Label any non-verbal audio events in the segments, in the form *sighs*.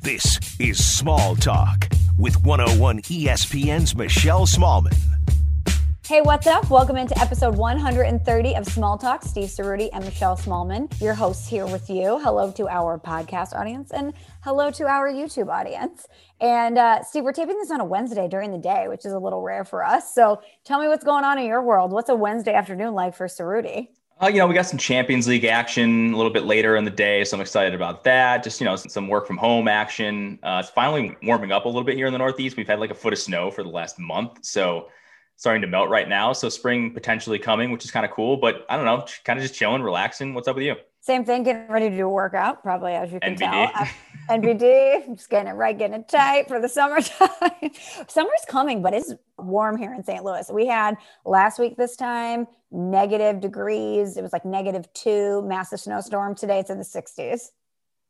This is Small Talk with 101 ESPN's Michelle Smallmon. Hey, what's up? Welcome into episode 130 of Small Talk. Steve Ceruti and Michelle Smallmon, your hosts here with you. Hello to our podcast audience and hello to our YouTube audience. And uh, Steve, we're taping this on a Wednesday during the day, which is a little rare for us. So tell me what's going on in your world. What's a Wednesday afternoon like for Ceruti? Uh, you know, we got some Champions League action a little bit later in the day, so I'm excited about that. Just you know, some work from home action. Uh, it's finally warming up a little bit here in the Northeast. We've had like a foot of snow for the last month, so starting to melt right now. So spring potentially coming, which is kind of cool. But I don't know, kind of just chilling, relaxing. What's up with you? Same thing, getting ready to do a workout, probably as you can NBD. tell. *laughs* NBD, just getting it right, getting it tight for the summertime. *laughs* Summer's coming, but it's warm here in St. Louis. We had last week this time negative degrees. It was like negative two, massive snowstorm. Today it's in the 60s.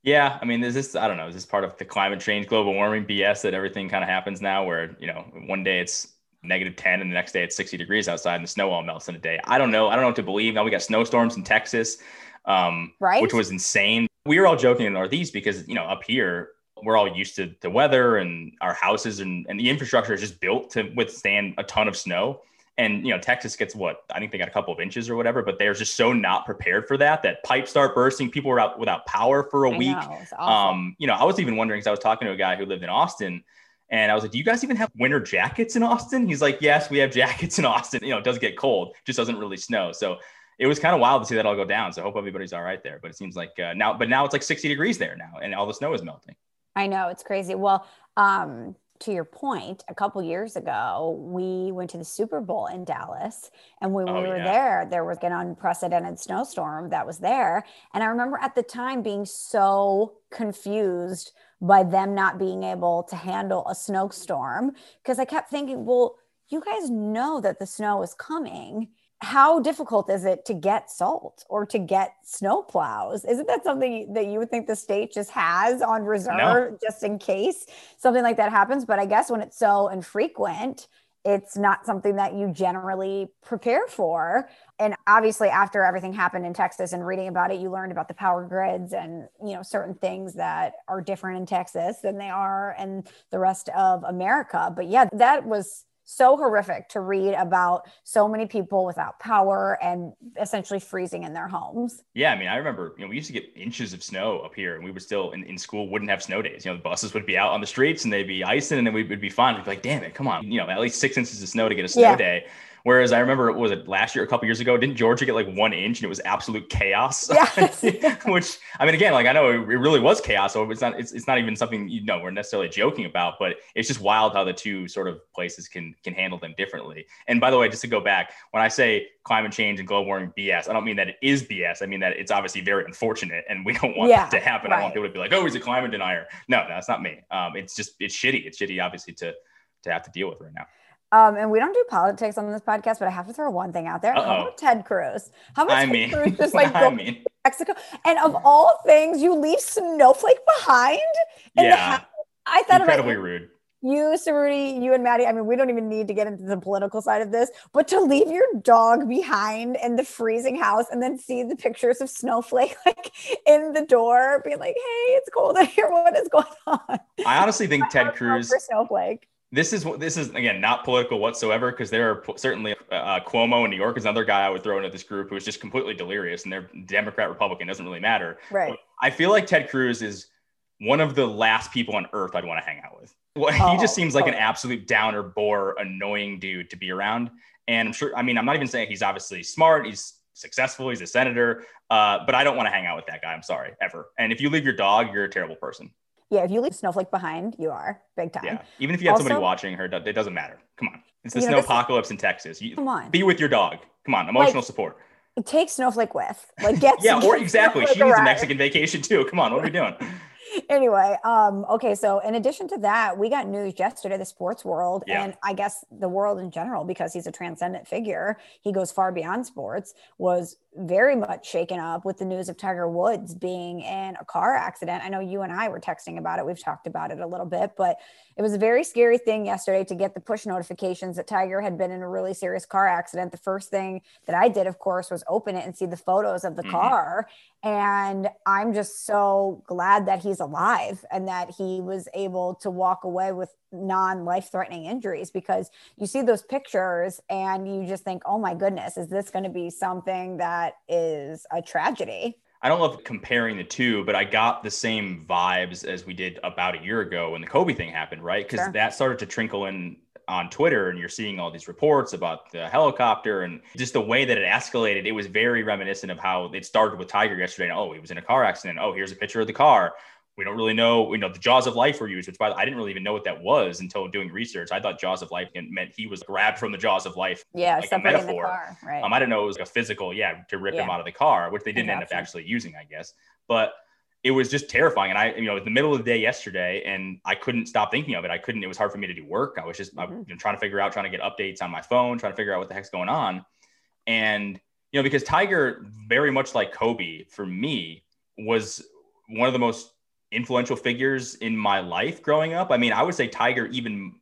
Yeah, I mean, is this I don't know, is this part of the climate change, global warming BS that everything kind of happens now where, you know, one day it's negative 10 and the next day it's 60 degrees outside and the snow all melts in a day. I don't know. I don't know what to believe. Now we got snowstorms in Texas, um, right. which was insane. We were all joking in the Northeast because, you know, up here, we're all used to the weather and our houses and, and the infrastructure is just built to withstand a ton of snow. And, you know, Texas gets what I think they got a couple of inches or whatever, but they're just so not prepared for that, that pipes start bursting. People were out without power for a I week. know. Um, you know, I was even wondering, because I was talking to a guy who lived in Austin and I was like, do you guys even have winter jackets in Austin? He's like, yes, we have *laughs* jackets in Austin. You know, it does get cold, just doesn't really snow. So it was kind of wild to see that all go down. So I hope everybody's all right there. But it seems like uh, now, but now it's like 60 degrees there now and all the snow is melting. I know it's crazy. Well, um, to your point, a couple years ago, we went to the Super Bowl in Dallas, and when Oh, we were yeah. there, there was an unprecedented snowstorm that was there. And I remember at the time being so confused by them not being able to handle a snowstorm because I kept thinking, well, you guys know that the snow is coming. How difficult is it to get salt or to get snow plows? Isn't that something that you would think the state just has on reserve just in case something like that happens? But I guess when it's so infrequent, it's not something that you generally prepare for. And obviously, after everything happened in Texas and reading about it, you learned about the power grids and you know certain things that are different in Texas than they are in the rest of America. But yeah, that was so horrific to read about so many people without power and essentially freezing in their homes. Yeah, I mean, I remember, you know, we used to get inches of snow up here, and we were still in, in school, wouldn't have snow days. You know, the buses would be out on the streets and they'd be icing, and then we would be fine. We'd be like, damn it, come on, you know, at least six inches of snow to get a snow Yeah. day. Whereas I remember, was it last year, a couple years ago, didn't Georgia get like one inch and it was absolute chaos? *laughs* Yes. *laughs* Which, I mean, again, like I know it, really was chaos. So it's not, it's, it's not even something you know we're necessarily joking about, but it's just wild how the two sort of places can can handle them differently. And by the way, just to go back, when I say climate change and global warming BS, I don't mean that it is BS. I mean that it's obviously very unfortunate, and we don't want Yeah, that to happen. I want people to be like, "Oh, he's a climate denier." No, no, that's not me. Um, it's just it's shitty. It's shitty, obviously, to to have to deal with right now. Um, and we don't do politics on this podcast, but I have to throw one thing out there. Uh-oh. about Ted Cruz? How about I Ted mean, Cruz just *laughs* like I mean, Mexico? And of all things, you leave Snowflake behind. in the yeah? I thought incredibly about rude. you, Ceruti, you and Maddie. I mean, we don't even need to get into the political side of this, but to leave your dog behind in the freezing house and then see the pictures of Snowflake *laughs* like in the door, being like, "Hey, it's cold out here. What is going on?" I honestly think Ted Cruz. for Snowflake. This is what this is again not political whatsoever because there are certainly uh, Cuomo in New York is another guy I would throw into this group who is just completely delirious and they're Democrat Republican doesn't really matter. Right. I feel like Ted Cruz is one of the last people on earth I'd want to hang out with. Well, Oh, he just seems like an absolute downer, bore, annoying dude to be around. And I'm sure, I mean, I'm not even saying he's obviously smart, he's successful, he's a senator, uh, but I don't want to hang out with that guy. I'm sorry, ever. And if you leave your dog, you're a terrible person. Yeah, if you leave Snowflake behind, you are big time. Yeah. Even if you had somebody watching her, it doesn't matter. Come on. It's the You know, snow apocalypse in Texas. You, Come on. Be with your dog. Come on. Emotional Like, support. Take Snowflake with. Like get *laughs* Yeah. Or *laughs* exactly. She Snowflake needs a. Mexican vacation too. Come on. What are we doing? Anyway, um, okay, so in addition to that, we got news yesterday, the sports world, Yeah. and I guess the world in general, because he's a transcendent figure, he goes far beyond sports, was very much shaken up with the news of Tiger Woods being in a car accident. I know you and I were texting about it. We've talked about it a little bit, but it was a very scary thing yesterday to get the push notifications that Tiger had been in a really serious car accident. The first thing that I did, of course, was open it and see the photos of the mm-hmm. car. And I'm just so glad that he's alive and that he was able to walk away with non life threatening injuries because you see those pictures and you just think, oh my goodness, is this going to be something that is a tragedy? I don't love comparing the two, but I got the same vibes as we did about a year ago when the Kobe thing happened, right? Because sure. that started to trickle in on Twitter and you're seeing all these reports about the helicopter and just the way that it escalated. It was very reminiscent of how it started with Tiger yesterday. And, oh, he was in a car accident. Oh, here's a picture of the car. We don't really know, you know, the jaws of life were used, which by the I didn't really even know what that was until doing research. I thought jaws of life meant he was grabbed from the jaws of life. Yeah, like a metaphor. Car, right. Um, I didn't know it was like a physical, yeah, to rip yeah. him out of the car, which they didn't end up actually using, I guess. But it was just terrifying. And I, you know, in the middle of the day yesterday, and I couldn't stop thinking of it. I couldn't. It was hard for me to do work. I was just mm-hmm. you know, trying to figure out, trying to get updates on my phone, trying to figure out what the heck's going on. And you know, because Tiger, very much like Kobe, for me, was one of the most influential figures in my life growing up. I mean, I would say Tiger even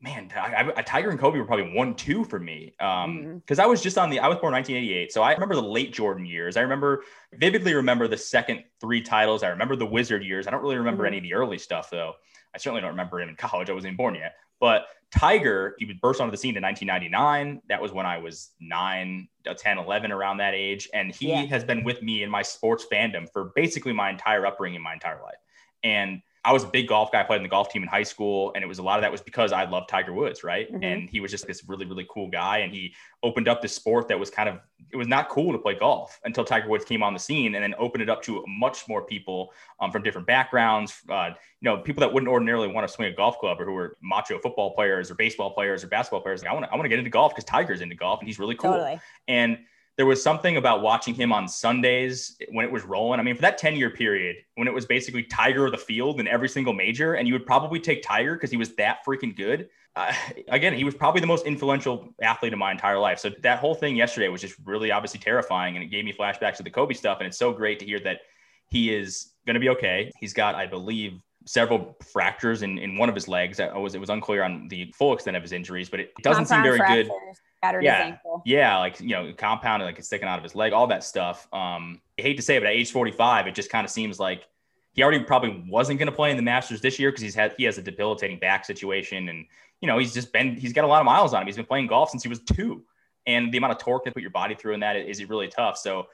man, I, I, Tiger and Kobe were probably one, two for me. Um, because mm-hmm. I was just on the, I was born 1988. So I remember the late Jordan years. I remember vividly remember the second three titles. I remember the Wizard years. I don't really remember mm-hmm. any of the early stuff though. I certainly don't remember him in college. I wasn't born yet. But Tiger, he would burst onto the scene in 1999. That was when I was nine, uh, 10, 11, around that age. And he yeah. has been with me in my sports fandom for basically my entire upbringing, my entire life. And I was a big golf guy, I played in the golf team in high school. And it was a lot of that was because I loved Tiger Woods, right? Mm-hmm. And he was just this really, really cool guy. And he opened up this sport that was kind of, it was not cool to play golf until Tiger Woods came on the scene and then opened it up to much more people um, from different backgrounds. Uh, you know, people that wouldn't ordinarily want to swing a golf club or who were macho football players or baseball players or basketball players. Like, I want to, I want to get into golf because Tiger's into golf and he's really cool. Totally. And there was something about watching him on Sundays when it was rolling. I mean, for that 10 year period, when it was basically Tiger of the field in every single major, and you would probably take Tiger because he was that freaking good. Uh, again, he was probably the most influential athlete in my entire life. So that whole thing yesterday was just really obviously terrifying. And it gave me flashbacks to the Kobe stuff. And it's so great to hear that he is going to be okay. He's got, I believe, several fractures in, in one of his legs. I was, it was unclear on the full extent of his injuries, but it doesn't Compound seem very fractures. good Yeah, his ankle. Yeah, like you know, compounded, like it's sticking out of his leg, all that stuff. Um, I hate to say it, but at age 45, it just kind of seems like he already probably wasn't going to play in the Masters this year because he's had he has a debilitating back situation, and you know he's just been he's got a lot of miles on him. He's been playing golf since he was two, and the amount of torque to put your body through in that is, is really tough. So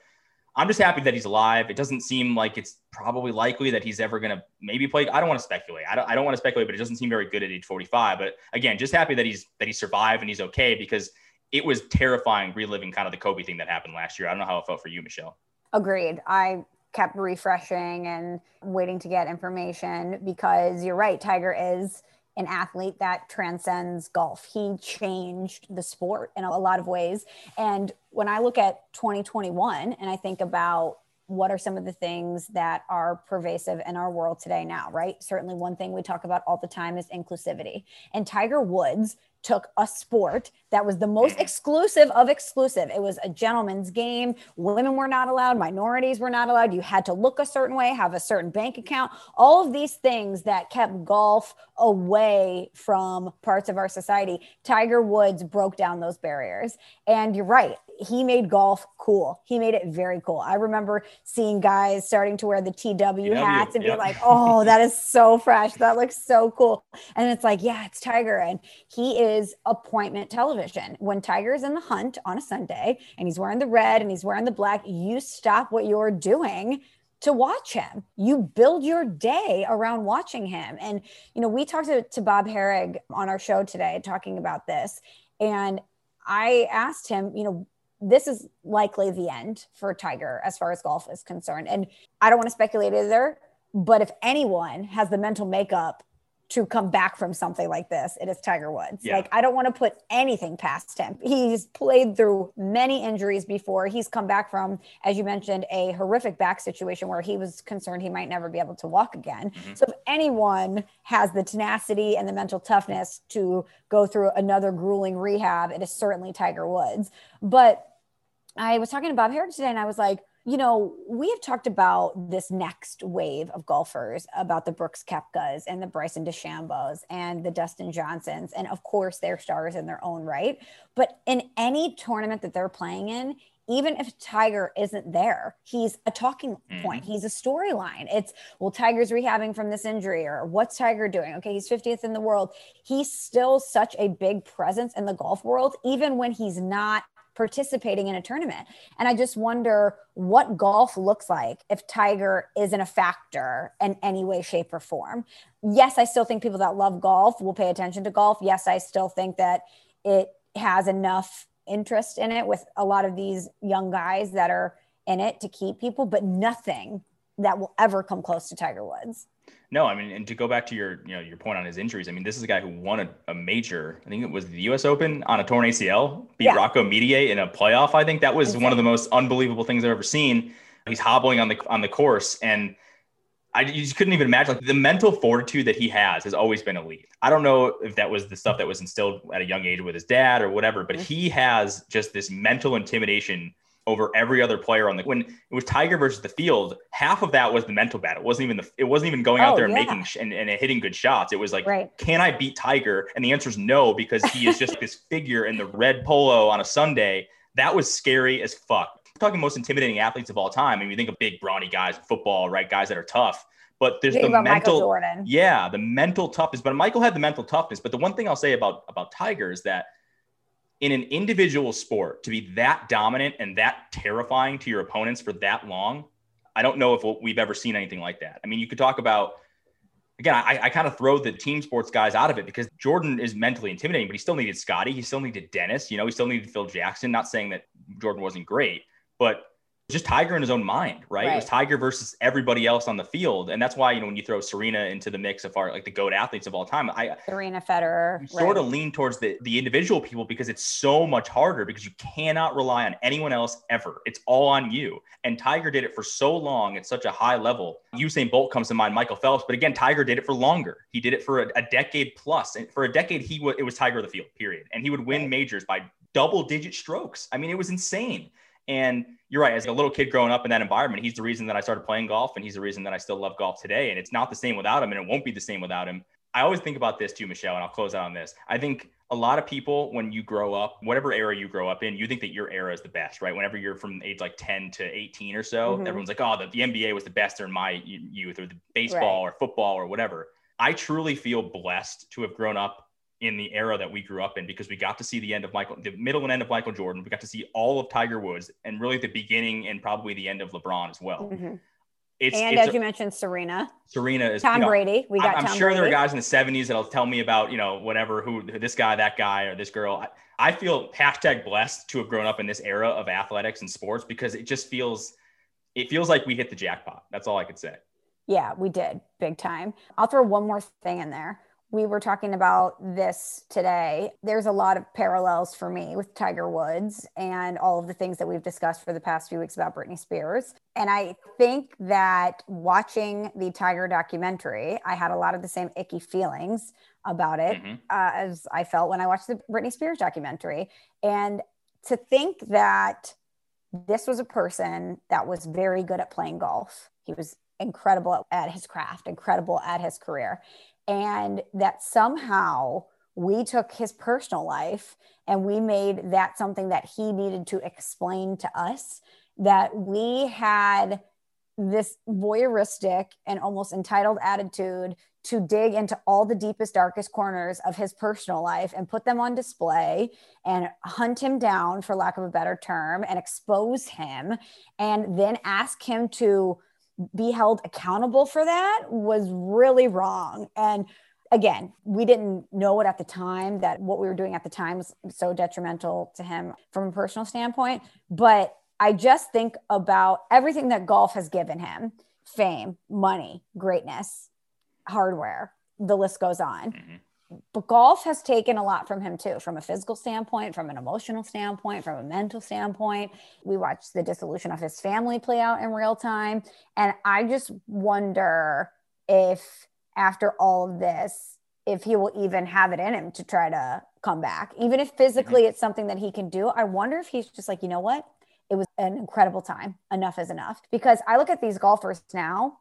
I'm just happy that he's alive. It doesn't seem like it's probably likely that he's ever going to maybe play. I don't want to speculate. I don't, I don't want to speculate, but it doesn't seem very good at age 45. But again, just happy that he's that he survived and he's okay because it was terrifying reliving kind of the Kobe thing that happened last year. I don't know how it felt for you, Michelle. Agreed. I kept refreshing and waiting to get information because you're right. Tiger is an athlete that transcends golf. He changed the sport in a lot of ways. And when I look at 2021 and I think about what are some of the things that are pervasive in our world today now, right? Certainly, one thing we talk about all the time is inclusivity. And Tiger Woods took a sport that was the most mm-hmm. exclusive of exclusive. It was a gentleman's game. Women were not allowed, minorities were not allowed. You had to look a certain way, have a certain bank account, all of these things that kept golf away from parts of our society. Tiger Woods broke down those barriers. And you're right, he made golf cool. He made it very cool. I remember seeing guys starting to wear the TW, hats and yep. be like, oh, that is so *laughs* fresh. That looks so cool. And it's like, yeah, it's Tiger. And he is appointment television. When Tiger is in the hunt on a Sunday and he's wearing the red and he's wearing the black, you stop what you're doing to watch him. You build your day around watching him. And, you know, we talked to, to Bob Harig on our show today talking about this. And I asked him, you know, this is likely the end for Tiger as far as golf is concerned. And I don't want to speculate either, but if anyone has the mental makeup to come back from something like this, it is Tiger Woods. Yeah. Like, I don't want to put anything past him. He's played through many injuries before. He's come back from, as you mentioned, a horrific back situation where he was concerned he might never be able to walk again. Mm-hmm. So, if anyone has the tenacity and the mental toughness to go through another grueling rehab, it is certainly Tiger Woods. But I was talking to Bob Harig today and I was like, you know, we have talked about this next wave of golfers, about the Brooks Koepkas and the Bryson DeChambeaus and the Dustin Johnsons. And of course, they're stars in their own right. But in any tournament that they're playing in, even if Tiger isn't there, he's a talking mm-hmm. point. He's a storyline. It's, well, Tiger's rehabbing from this injury, or what's Tiger doing? Okay, he's 50th in the world. He's still such a big presence in the golf world, even when he's not participating in a tournament. And I just wonder what golf looks like if Tiger isn't a factor in any way, shape, or form. Yes, I still think people that love golf will pay attention to golf. Yes, I still think that it has enough interest in it with a lot of these young guys that are in it to keep people, but nothing that will ever come close to Tiger Woods. No, I mean, and to go back to your, you know, your point on his injuries. I mean, this is a guy who won a, a major. I think it was the U.S. Open on a torn ACL, beat yeah. Rocco Mediate in a playoff. I think that was one of the most unbelievable things I've ever seen. He's hobbling on the on the course, and I you just couldn't even imagine like the mental fortitude that he has has always been elite. I don't know if that was the stuff that was instilled at a young age with his dad or whatever, but mm-hmm. he has just this mental intimidation over every other player on the when it was Tiger versus the field, half of that was the mental battle. It wasn't even the it wasn't even going out oh, there and yeah. making sh- and, and hitting good shots. It was like, right. can I beat Tiger? And the answer is no, because he is just *laughs* this figure in the red polo on a Sunday. That was scary as fuck. I'm talking most intimidating athletes of all time. I mean, you think of big brawny guys in football, right? Guys that are tough. But there's the mental, yeah, the mental toughness. But Michael had the mental toughness. But the one thing I'll say about about Tiger is that in an individual sport to be that dominant and that terrifying to your opponents for that long, I don't know if we've ever seen anything like that. I mean, you could talk about again, I, I kind of throw the team sports guys out of it because Jordan is mentally intimidating, but he still needed Scotty. He still needed Dennis. You know, he still needed Phil Jackson. Not saying that Jordan wasn't great, but just Tiger in his own mind, right? right? It was Tiger versus everybody else on the field, and that's why you know when you throw Serena into the mix of our like the goat athletes of all time, I Serena Federer sort of lean towards the the individual people because it's so much harder because you cannot rely on anyone else ever. It's all on you. And Tiger did it for so long at such a high level. Usain Bolt comes to mind, Michael Phelps, but again, Tiger did it for longer. He did it for a, a decade plus, and for a decade he was it was Tiger of the field, period, and he would win majors by double digit strokes. I mean, it was insane. And you're right. As a little kid growing up in that environment, he's the reason that I started playing golf, and he's the reason that I still love golf today. And it's not the same without him, and it won't be the same without him. I always think about this too, Michelle, and I'll close out on this. I think a lot of people, when you grow up, whatever era you grow up in, you think that your era is the best, right? Whenever you're from age like 10 to 18 or so, mm-hmm. everyone's like, oh, the, the, NBA was the best during my youth, or the baseball right. or football or whatever. I truly feel blessed to have grown up in the era that we grew up in because we got to see the end of Michael, the middle and end of Michael Jordan. We got to see all of Tiger Woods and really the beginning and probably the end of LeBron as well. Mm-hmm. It's, and it's as a, you mentioned, Serena. Serena is Tom you know, Brady. We got. I'm, Tom sure Brady. there are guys in the 70s that'll tell me about you know whatever who this guy, that guy, or this girl. I, I feel hashtag blessed to have grown up in this era of athletics and sports because it just feels it feels like we hit the jackpot. That's all I could say. Yeah, we did big time. I'll throw one more thing in there we were talking about this today. There's a lot of parallels for me with Tiger Woods and all of the things that we've discussed for the past few weeks about Britney Spears. And I think that watching the Tiger documentary, I had a lot of the same icky feelings about it mm-hmm. uh, as I felt when I watched the Britney Spears documentary. And to think that this was a person that was very good at playing golf, he was incredible at his craft, incredible at his career and that somehow we took his personal life and we made that something that he needed to explain to us that we had this voyeuristic and almost entitled attitude to dig into all the deepest darkest corners of his personal life and put them on display and hunt him down for lack of a better term and expose him and then ask him to be held accountable for that was really wrong. And again, we didn't know it at the time that what we were doing at the time was so detrimental to him from a personal standpoint. But I just think about everything that golf has given him fame, money, greatness, hardware, the list goes on. Mm-hmm but golf has taken a lot from him too, from a physical standpoint, from an emotional standpoint, from a mental standpoint. We watched the dissolution of his family play out in real time. And I just wonder if after all of this, if he will even have it in him to try to come back. Even if physically mm-hmm. it's something that he can do, I wonder if he's just like, you know what? it was an incredible time. Enough is enough. Because I look at these golfers now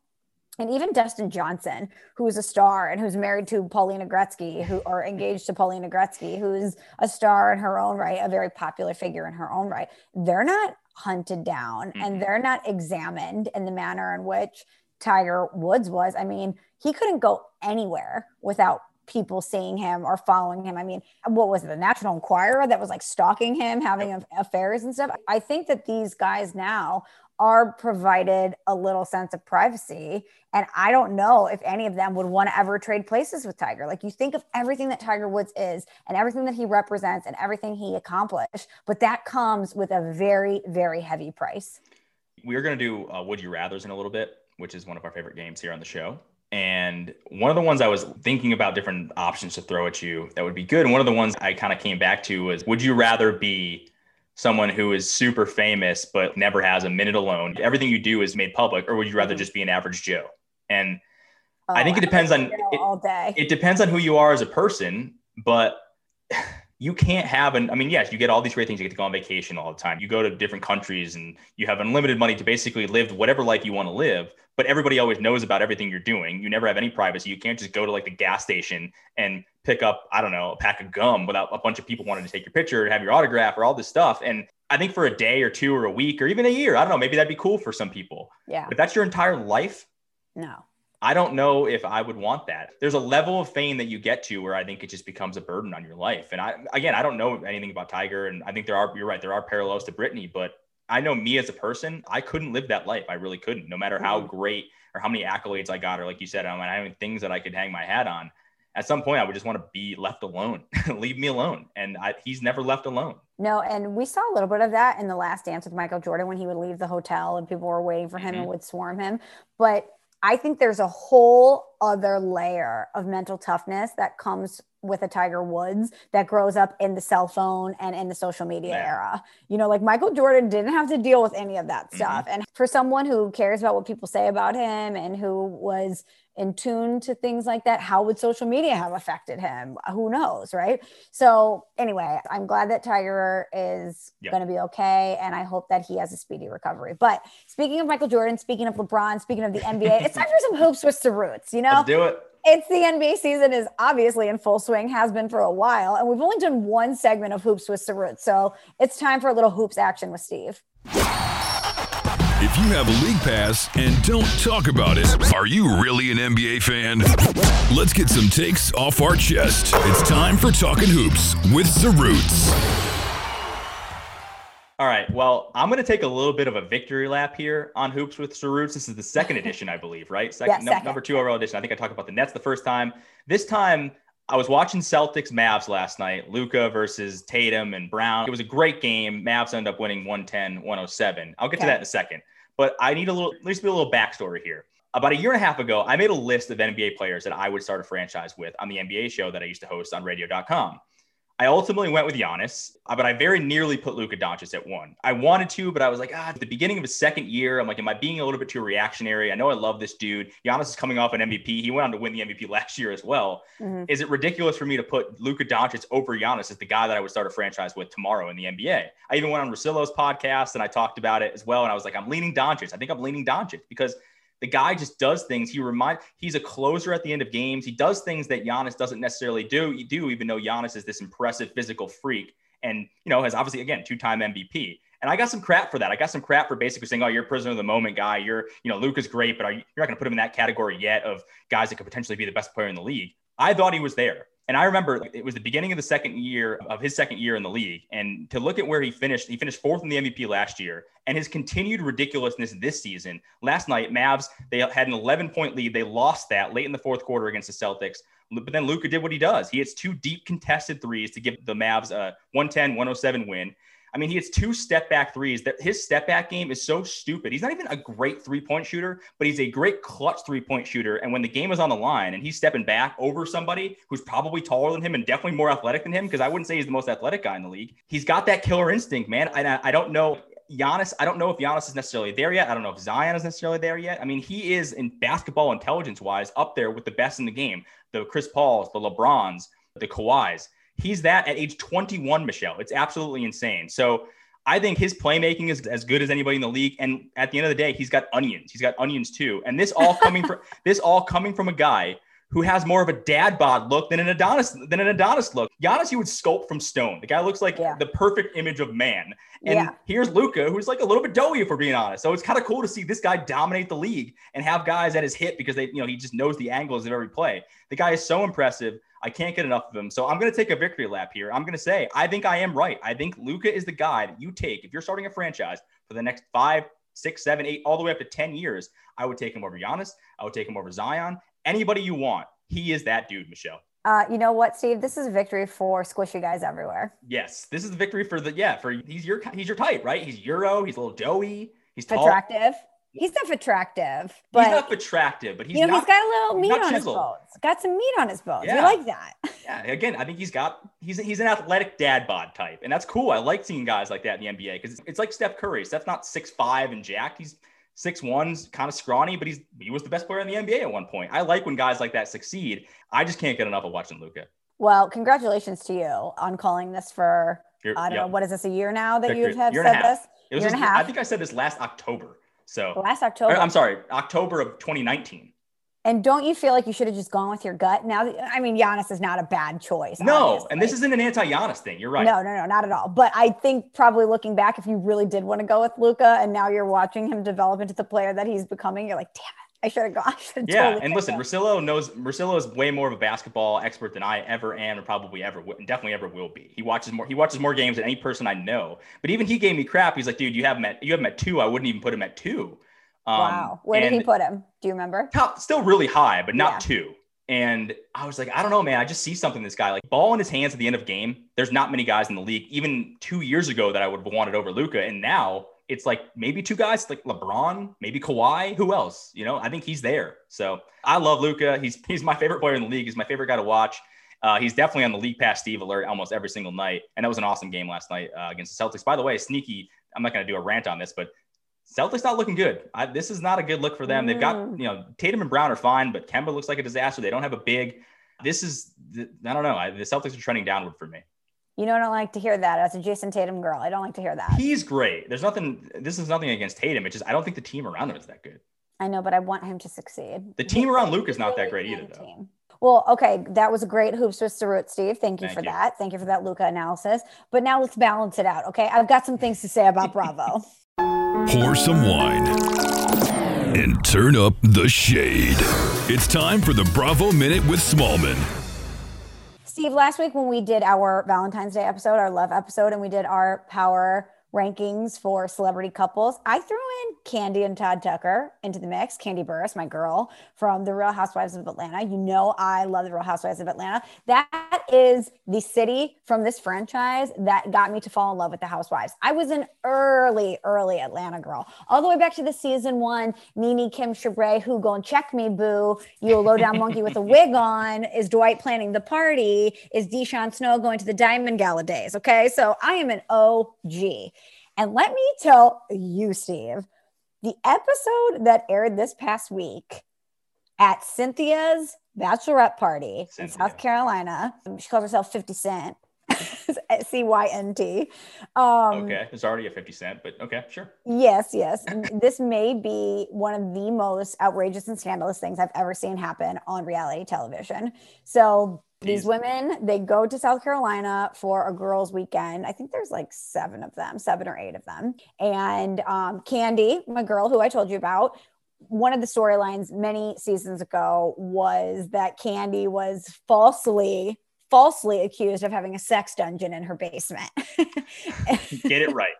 and even Dustin Johnson, who's a star and who's married to Paulina Gretzky, who are engaged to Paulina Gretzky, who's a star in her own right, a very popular figure in her own right, they're not hunted down mm-hmm. and they're not examined in the manner in which Tiger Woods was. I mean, he couldn't go anywhere without people seeing him or following him. I mean, what was it, the National Enquirer that was like stalking him, having affairs and stuff? I think that these guys now are provided a little sense of privacy. And I don't know if any of them would want to ever trade places with Tiger. Like you think of everything that Tiger Woods is and everything that he represents and everything he accomplished, but that comes with a very, very heavy price. We're going to do uh, Would You Rathers in a little bit, which is one of our favorite games here on the show. And one of the ones I was thinking about different options to throw at you that would be good. And one of the ones I kind of came back to was Would you rather be someone who is super famous but never has a minute alone. Everything you do is made public, or would you rather mm-hmm. just be an average Joe? And oh, I think it depends on it, all day. It depends on who you are as a person, but you can't have an I mean, yes, you get all these great things. You get to go on vacation all the time. You go to different countries and you have unlimited money to basically live whatever life you want to live but everybody always knows about everything you're doing. You never have any privacy. You can't just go to like the gas station and pick up, I don't know, a pack of gum without a bunch of people wanting to take your picture and have your autograph or all this stuff. And I think for a day or two or a week or even a year, I don't know, maybe that'd be cool for some people. Yeah. But that's your entire life. No. I don't know if I would want that. There's a level of fame that you get to where I think it just becomes a burden on your life. And I, again, I don't know anything about Tiger, and I think there are. You're right. There are parallels to Britney, but I know me as a person, I couldn't live that life. I really couldn't, no matter how mm-hmm. great or how many accolades I got, or like you said, I mean, having things that I could hang my hat on. At some point, I would just want to be left alone, *laughs* leave me alone. And I, he's never left alone. No, and we saw a little bit of that in the last dance with Michael Jordan when he would leave the hotel and people were waiting for him mm-hmm. and would swarm him. But I think there's a whole other layer of mental toughness that comes with a Tiger Woods that grows up in the cell phone and in the social media era. You know, like Michael Jordan didn't have to deal with any of that mm-hmm. stuff. Mm-hmm. And for someone who cares about what people say about him and who was in tune to things like that, how would social media have affected him? Who knows, right? So, anyway, I'm glad that Tiger is yep. going to be okay. And I hope that he has a speedy recovery. But speaking of Michael Jordan, speaking of LeBron, speaking of the NBA, it's time for some hoops with the roots, you know? Let's do it it's the NBA season is obviously in full swing, has been for a while, and we've only done one segment of hoops with Ceroots. So it's time for a little hoops action with Steve. If you have a league pass and don't talk about it, are you really an NBA fan? Let's get some takes off our chest. It's time for Talking Hoops with Ceroots. All right. Well, I'm going to take a little bit of a victory lap here on Hoops with Ceroots. This is the second edition, I believe, right? Second, yeah, second. number two overall edition. I think I talked about the Nets the first time. This time, I was watching Celtics Mavs last night, Luka versus Tatum and Brown. It was a great game. Mavs ended up winning 110 107. I'll get okay. to that in a second. But I need a little, at least be a little backstory here. About a year and a half ago, I made a list of NBA players that I would start a franchise with on the NBA show that I used to host on radio.com. I ultimately went with Giannis, uh, but I very nearly put Luka Doncic at one. I wanted to, but I was like, ah, at the beginning of his second year, I'm like, am I being a little bit too reactionary? I know I love this dude. Giannis is coming off an MVP. He went on to win the MVP *laughs* last year as well. Mm-hmm. Is it ridiculous for me to put Luka Doncic over Giannis as the guy that I would start a franchise with tomorrow in the NBA? I even went on Rosillo's podcast and I talked about it as well. And I was like, I'm leaning Doncic. I think I'm leaning Doncic because – the guy just does things. He remind he's a closer at the end of games. He does things that Giannis doesn't necessarily do. You Do even though Giannis is this impressive physical freak, and you know has obviously again two-time MVP. And I got some crap for that. I got some crap for basically saying, "Oh, you're a prisoner of the moment guy. You're, you know, Luka's great, but you, you're not going to put him in that category yet of guys that could potentially be the best player in the league." I thought he was there. And I remember it was the beginning of the second year of his second year in the league. And to look at where he finished, he finished fourth in the MVP last year. And his continued ridiculousness this season. Last night, Mavs, they had an 11 point lead. They lost that late in the fourth quarter against the Celtics. But then Luka did what he does. He hits two deep contested threes to give the Mavs a 110 107 win. I mean, he has two step back threes. That his step back game is so stupid. He's not even a great three point shooter, but he's a great clutch three point shooter. And when the game is on the line and he's stepping back over somebody who's probably taller than him and definitely more athletic than him, because I wouldn't say he's the most athletic guy in the league. He's got that killer instinct, man. I, I don't know. Giannis, I don't know if Giannis is necessarily there yet. I don't know if Zion is necessarily there yet. I mean, he is in basketball intelligence wise up there with the best in the game. The Chris Pauls, the LeBrons, the Kawhis. He's that at age 21, Michelle. It's absolutely insane. So I think his playmaking is as good as anybody in the league. And at the end of the day, he's got onions. He's got onions too. And this all coming *laughs* from this all coming from a guy who has more of a dad bod look than an Adonis than an Adonis look. Giannis, you would sculpt from stone. The guy looks like Yeah. the perfect image of man. And Yeah. here's Luka, who's like a little bit doughy, if we're being honest. So it's kind of cool to see this guy dominate the league and have guys at his hip because they, you know, he just knows the angles of every play. The guy is so impressive. I can't get enough of him. So I'm going to take a victory lap here. I'm going to say I think I am right. I think Luka is the guy that you take if you're starting a franchise for the next five, six, seven, eight, all the way up to 10 years. I would take him over Giannis. I would take him over Zion. Anybody you want. He is that dude, Michelle. Uh, you know what, Steve? This is a victory for squishy guys everywhere. Yes, this is the victory for the yeah for he's your he's your type right. He's Euro. He's a little doughy. He's tall. Attractive. He's not attractive, he's but not attractive, but he's you know, not. he's got a little meat on his bones. Got some meat on his bones. We like that. *laughs* yeah, again, I think he's got he's he's an athletic dad bod type, and that's cool. I like seeing guys like that in the NBA because it's, it's like Steph Curry. Steph's not six five and jacked. He's six one's kind of scrawny, but he's he was the best player in the NBA at one point. I like when guys like that succeed. I just can't get enough of watching Luka. Well, congratulations to you on calling this for You're- I don't yeah. know what is this a year now that you have said this It was year just, and a half. I think I said this last October. So last October. I'm sorry, October of 2019. And don't you feel like you should have just gone with your gut? Now, I mean, Giannis is not a bad choice. No, and this isn't an anti-Giannis thing. You're right. No, no, no, not at all. But I think probably looking back, if you really did want to go with Luka, and now you're watching him develop into the player that he's becoming, you're like, damn it, I should have gone. *laughs* Yeah, totally and listen, him." Rosillo knows Rosillo is way more of a basketball expert than I ever am, and probably ever, and definitely ever will be. He watches more. He watches more games than any person I know. But even he gave me crap. He's like, dude, you have him at you have him at two. I wouldn't even put him at two. Um, wow, where did he put him? Do you remember? Top, still really high, but not Yeah. two. And I was like, I don't know, man. I just see something in this guy. Like ball in his hands at the end of game. There's not many guys in the league, even two years ago, that I would have wanted over Luka. And now it's like maybe two guys, like LeBron, maybe Kawhi. Who else? You know, I think he's there. So I love Luka. He's *laughs* he's my favorite player in the league. He's my favorite guy to watch. Uh, he's definitely on the league pass Steve alert almost every single night. And that was an awesome game last night uh, against the Celtics. By the way, sneaky. I'm not going to do a rant on this, but Celtics not looking good. I, this is not a good look for them. They've got, you know, Tatum and Brown are fine, but Kemba looks like a disaster. They don't have a big. This is, I don't know. I, the Celtics are trending downward for me. You know, I don't like to hear that. As a Jayson Tatum girl, I don't like to hear that. He's great. There's nothing. This is nothing against Tatum. It's just I don't think the team around him is that good. I know, but I want him to succeed. The team around Luke is not that great either, though. Well, okay, that was a great hoops to root, Steve. Thank you Thank for you. that. Thank you for that Luka analysis. But now let's balance it out. Okay, I've got some things to say about *laughs* Bravo. Pour some wine and turn up the shade. It's time for the Bravo Minute with Smallmon. Steve, last week when we did our Valentine's Day episode, our love episode, and we did our power rankings for celebrity couples, I threw in Kandi and Todd Tucker into the mix. Kandi Burruss, my girl from the Real Housewives of Atlanta. You know, I love the Real Housewives of Atlanta. That is the city from this franchise that got me to fall in love with the Housewives. I was an early, early Atlanta girl, all the way back to the season one. Nene Kim Shabray, who go and check me, boo. You a low down monkey with a *laughs* wig on. Is Dwight planning the party? Is DeShawn Snow going to the Diamond Gala days? Okay, so I am an OG. And let me tell you, Steve, the episode that aired this past week at Cynthia's bachelorette party in South Carolina, she calls herself 50 Cent, *laughs* C Y N T. Um, Okay, it's already a 50 cent, but okay, sure. Yes, yes. *laughs* this may be one of the most outrageous and scandalous things I've ever seen happen on reality television. So these women, they go to South Carolina for a girls' weekend. I think there's like seven of them, seven or eight of them. And um, Kandi, my girl, who I told you about, one of the storylines many seasons ago was that Kandi was falsely falsely accused of having a sex dungeon in her basement. *laughs* Get it right.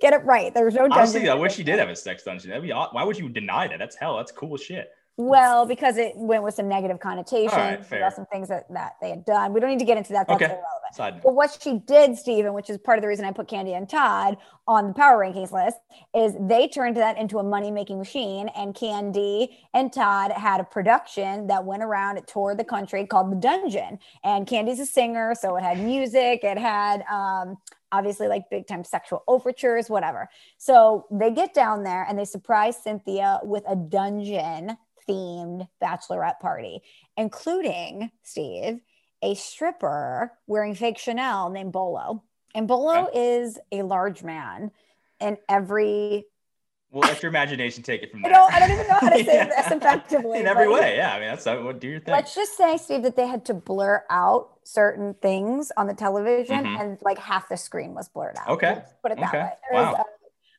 Get it right. There's no dungeon. Honestly, I wish she did have a sex dungeon. That'd be. Why would you deny that? That's hell. That's cool shit. Well, because it went with some negative connotations, right, about some things that, that they had done. We don't need to get into that. That's Okay. irrelevant. Side. But what she did, Stephen, which is part of the reason I put Kandi and Todd on the power rankings list, is they turned that into a money making machine. And Kandi and Todd had a production that went around, it toured the country called The Dungeon. And Kandi's a singer, so it had music, it had um, obviously like big time sexual overtures, whatever. So they get down there and they surprise Cynthia with a dungeon themed bachelorette party, including Steve, a stripper wearing fake Chanel named Bolo. And Bolo is a large man in every Well, let your imagination take it from *laughs* I there. don't I don't even know how to say *laughs* Yeah. this effectively. In every way, yeah. I mean, that's uh, what do your thing. Let's just say, Steve, that they had to blur out certain things on the television Mhm. and like half the screen was blurred out. Okay. Let's put it that Okay. way. There was Wow.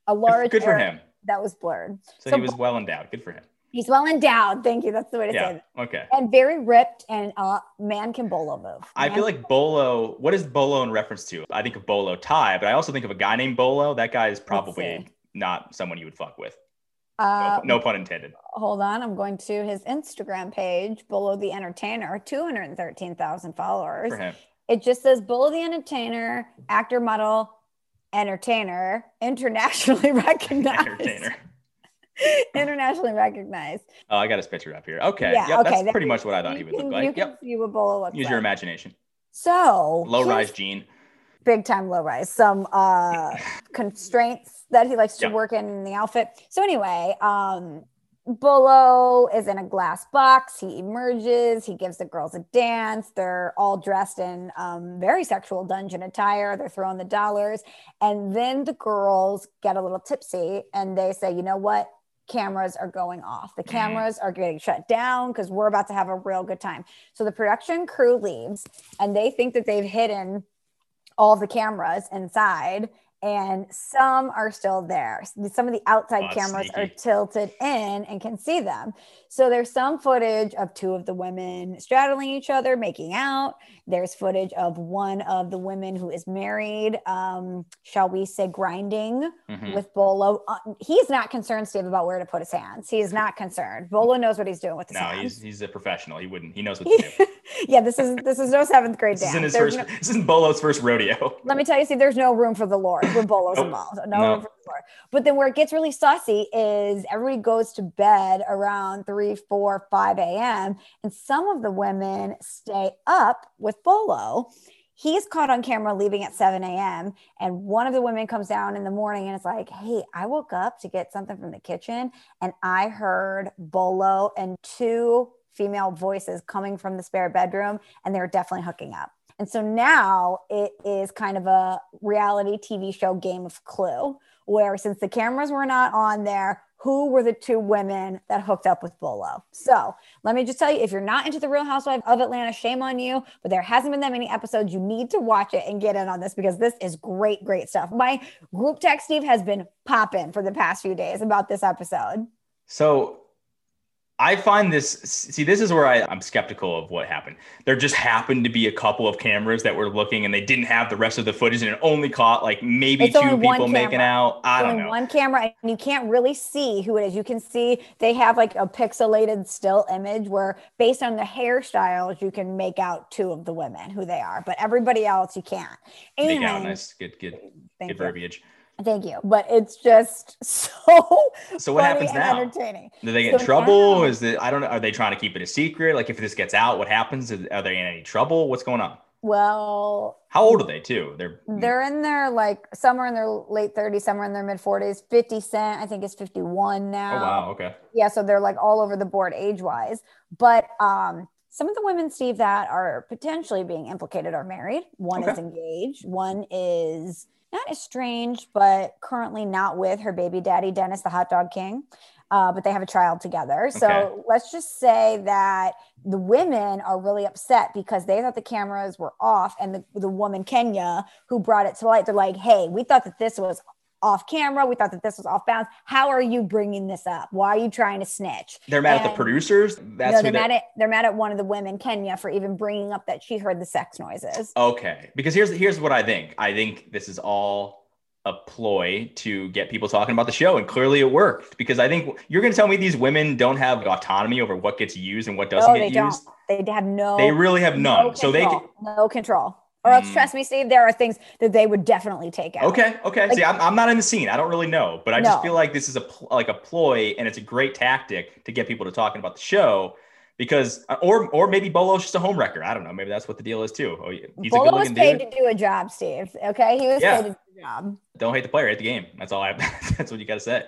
a, a large good for him. that was blurred. So, so he was well endowed. Good for him. He's well endowed. Thank you. That's the way to say Yeah. it. Okay. And very ripped and uh man can bolo move. I feel like Bolo. What is Bolo in reference to? I think of Bolo Ty, but I also think of a guy named Bolo. That guy is probably not someone you would fuck with. uh, No, no pun intended. hold on. I'm going to his Instagram page, Bolo the Entertainer, 213,000 followers. It just says Bolo the Entertainer, actor, model, entertainer, internationally *laughs* recognized. Entertainer. *laughs* internationally recognized. Oh, I got his picture up here. Okay. Yeah, Yep, okay, That's there pretty you- much what I thought he would look like. You can Yep. see what looks Use like. your imagination. So Low rise gene. big time low rise. Some uh *laughs* constraints that he likes to Yeah. work in in the outfit. So anyway, um Bolo is in a glass box. He emerges. He gives the girls a dance. They're all dressed in um, very sexual dungeon attire. They're throwing the dollars. And then the girls get a little tipsy and they say, you know what? Cameras are going off. The mm-hmm. cameras are getting shut down because we're about to have a real good time. So the production crew leaves and they think that they've hidden all the cameras inside and some are still there some of the outside Oh, cameras are tilted in and can see them so there's some footage of two of the women straddling each other making out there's footage of one of the women who is married um, shall we say grinding Mhm. with bolo uh, he's not concerned steve about where to put his hands he is not concerned bolo knows what he's doing with his No, hands he's he's a professional. He wouldn't. He knows what to do. *laughs* yeah this is this is no seventh grade This isn't his There's first. no- This isn't Bolo's first rodeo. let me tell you, see, there's no room for the Lord Bolo's Nope. Oh, involved. No, No. room for the But then where it gets really saucy is everybody goes to bed around 3, 4, 5 a.m. And some of the women stay up with Bolo. He's caught on camera leaving at 7 a.m. And one of the women comes down in the morning and it's like, Hey, I woke up to get something from the kitchen and I heard Bolo and two female voices coming from the spare bedroom and they're definitely hooking up. And so now it is kind of a reality TV show game of clue where since the cameras were not on there, who were the two women that hooked up with Bolo? So let me just tell you if you're not into the Real Housewives of Atlanta, shame on you, but there hasn't been that many episodes. You need to watch it and get in on this because this is great, great stuff. My group text, Steve, has been popping for the past few days about this episode. So I find this see, this is where I, I'm skeptical of what happened. There just happened to be a couple of cameras that were looking and they didn't have the rest of the footage and it only caught like maybe It's two people making out. I don't Only know. One camera, and you can't really see who it is. You can see they have like a pixelated still image where, based on the hairstyles, you can make out two of the women who they are, but everybody else you can't. Make out, And- nice, good, good, good you. Thank you. But it's just *laughs* so So what happens now? entertaining. Do they get in trouble? now- Is it? I don't know. Are they trying to keep it a secret? Like if this gets out, what happens? Are they in any trouble? What's going on? Well, How old are they too? They're they're in their like some are in their late 30s, some are in their mid 40s. 50 Cent, I think, is 51 now. oh wow, okay. yeah so they're like all over the board age wise but um some of the women steve that are potentially being implicated are married one is engaged one is not estranged but currently not with her baby daddy dennis the hot dog king uh, but they have a child together so Okay. let's just say that the women are really upset because they thought the cameras were off and the, the woman kenya who brought it to light they're like hey we thought that this was off camera we thought that this was off bounds how are you bringing this up why are you trying to snitch They're mad at the producers. That's no, they're mad at they're mad at one of the women, Kenya, for even bringing up that she heard the sex noises. Okay, because here's here's what I think. I think this is all a ploy to get people talking about the show, and clearly it worked. Because I think you're going to tell me these women don't have autonomy over what gets used and what doesn't no, get they used. don't. They have no. They really have none. no so they can, no control. Or else, Mm. trust me, Steve, there are things that they would definitely take out. Okay, okay. Like- See, I'm, I'm not in the scene. I don't really know, but I just feel like this is a pl- like a ploy, and it's a great tactic to get people to talking about the show. Because, uh, or or maybe Bolo's just a home wrecker. I don't know. Maybe that's what the deal is too. Oh, he's a Bolo was paid dude. to do a job, Steve. Okay, he was Yeah. paid to do a job. Don't hate the player, hate the game. That's all I. *laughs* that's what you got to say.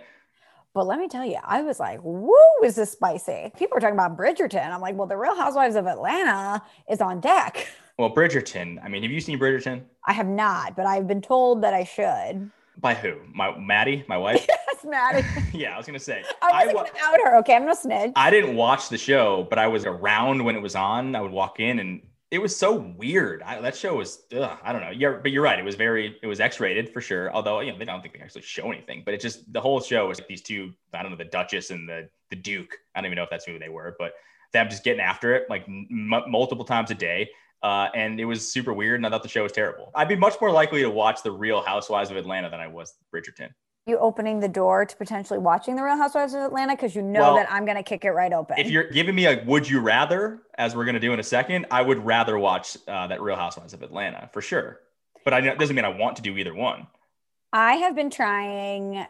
But let me tell you, I was like, "Woo, is this spicy?" People are talking about Bridgerton. I'm like, "Well, the Real Housewives of Atlanta is on deck." *laughs* Well, Bridgerton. I mean, have you seen Bridgerton? I have not, but I've been told that I should. By who? My Maddie, my wife. *laughs* yes, Maddie. *laughs* yeah, I was gonna say. I wasn't wa- gonna out her. Okay, I'm no snitch. I didn't watch the show, but I was around when it was on. I would walk in, and it was so weird. I, that show was, ugh, I don't know. Yeah, but you're right. It was very, it was X-rated for sure. Although you know, they don't think they actually show anything. But it just the whole show was like these two. I don't know, the Duchess and the the Duke. I don't even know if that's who they were, but them just getting after it like m- multiple times a day. Uh, and it was super weird, and I thought the show was terrible. I'd be much more likely to watch the Real Housewives of Atlanta than I was Bridgerton. You opening the door to potentially watching the Real Housewives of Atlanta because you know Well, that I'm gonna kick it right open. If you're giving me a would you rather, as we're going to do in a second, I would rather watch uh, that Real Housewives of Atlanta for sure. But I know it doesn't mean I want to do either one. I have been trying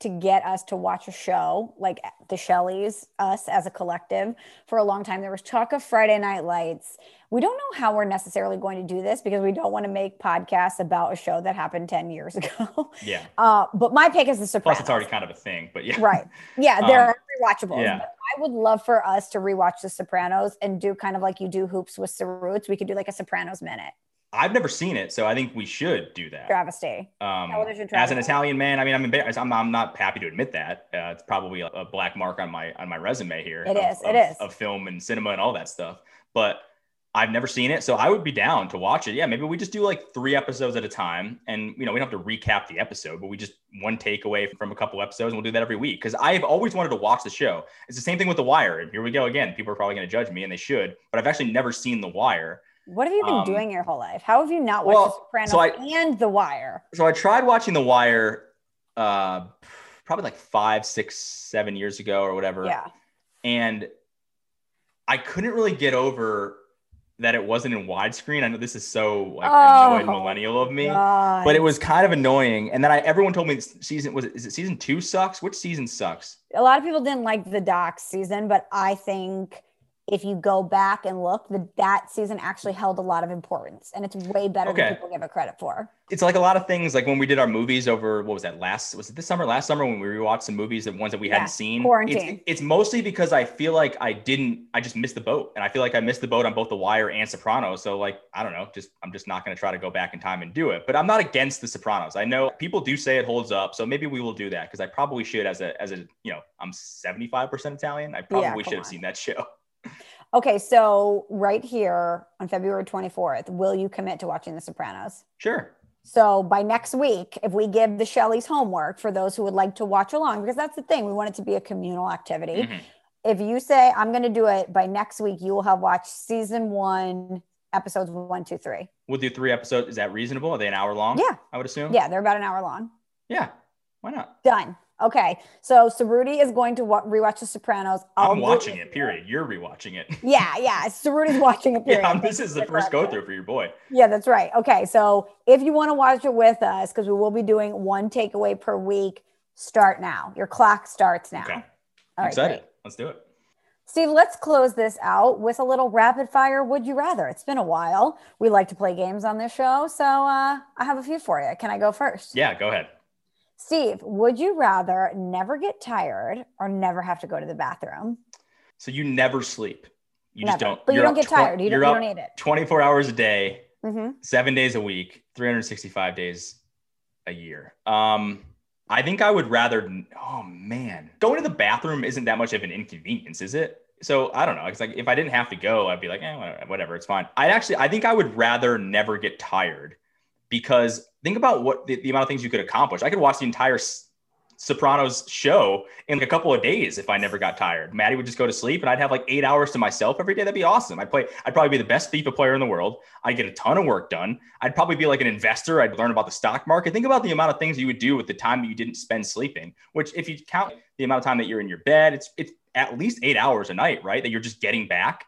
to get us to watch a show like the Shelleys, us as a collective, for a long time. There was talk of Friday Night Lights. We don't know how we're necessarily going to do this because we don't want to make podcasts about a show that happened 10 years *laughs* ago. Yeah. Uh, but my pick is The Sopranos. Plus, it's already kind of a thing. But yeah. right. Yeah, they're Um, rewatchable. yeah. I would love for us to rewatch The Sopranos and do kind of like you do hoops with Ceroots. We could do like a Sopranos minute. I've never seen it, so I think we should do that. Travesty. Um, Television as an. Italian man, I mean, I'm embarrassed. I'm, I'm not happy to admit that. Uh, it's probably a, a black mark on my on my resume here. It of, is, it of- is. of film and cinema and all that stuff. But I've never seen it, so I would be down to watch it. Yeah, maybe we just do like three episodes at a time, and you know, we don't have to recap the episode, but we just one takeaway from a couple episodes, and we'll do that every week. Because I've always wanted to watch the show. It's the same thing with The Wire. And here we go again. People are probably going to judge me, and they should. But I've actually never seen The Wire. What have you been Um, doing your whole life? How have you not watched well, The Sopranos so I- and The Wire? so I tried watching The Wire, uh, probably like five, six, seven years ago or whatever. Yeah. And I couldn't really get over that it wasn't in widescreen. I know this is so like Oh, annoyed millennial of me, God. but it was kind of annoying. And then I everyone told me season was it, is it season two sucks? Which season sucks? a lot of people didn't like the doc season, but I think if you go back and look, the that season actually held a lot of importance, and it's way better Okay. than people give it credit for. It's like a lot of things. Like when we did our movies over, what was that last? Was it this summer? Last summer when we rewatched some movies, the ones that we Yeah, hadn't seen. quarantine. It's, it's mostly because I feel like I didn't. I just missed the boat, and I feel like I missed the boat on both The Wire and Sopranos. So like I don't know, just I'm just not going to try to go back in time and do it. But I'm not against The Sopranos. I know people do say it holds up, so maybe we will do that because I probably should. As a as a you know, I'm 75 percent Italian. I probably come should have on. seen that show. Okay, so right here on February 24th, will you commit to watching The Sopranos? Sure. So by next week, if we give the Shelleys homework for those who would like to watch along, because that's the thing, we want it to be a communal activity. Mhm. If you say I'm going to do it by next week, you will have watched season one, episodes one, two, three. We'll do three episodes. Is that reasonable? Are they an hour long? Yeah. I would assume. Yeah, they're about an hour long. Yeah. Why not? Done. Okay, so Ceruti is going to wa- rewatch The Sopranos. I'll I'm watching it. Period. You're rewatching it. *laughs* Yeah, yeah. Ceruti's watching it. Period. *laughs* Yeah, this is the first go through for your boy. Yeah, that's right. Okay, so if you want to watch it with us, because we will be doing one takeaway per week, start now. Your clock starts now. Okay. All right, excited. great. Let's do it. Steve, let's close this out with a little rapid fire would you rather. It's been a while. We like to play games on this show, so uh, I have a few for you. Can I go first? Yeah, go ahead. Steve, would you rather never get tired or never have to go to the bathroom? So you never sleep. You just don't. But you don't get tired. You don't- you don't need it. 24 hours a day, hmm seven days a week, 365 days a year. Um, I think I would rather. Oh man, going to the bathroom isn't that much of an inconvenience, is it? So I don't know. It's like if I didn't have to go, I'd be like, eh, whatever, whatever, it's fine. I actually, I think I would rather never get tired because think about what the, the amount of things you could accomplish. I could watch the entire Sopranos show in like a couple of days if I never got tired. Maddie would just go to sleep and I'd have like eight hours to myself every day. That'd be awesome. I'd play, I'd probably be the best FIFA player in the world. I'd get a ton of work done. I'd probably be like an investor. I'd learn about the stock market. Think about the amount of things you would do with the time that you didn't spend sleeping, which if you count the amount of time that you're in your bed, it's it's at least eight hours a night, right? That you're just getting back.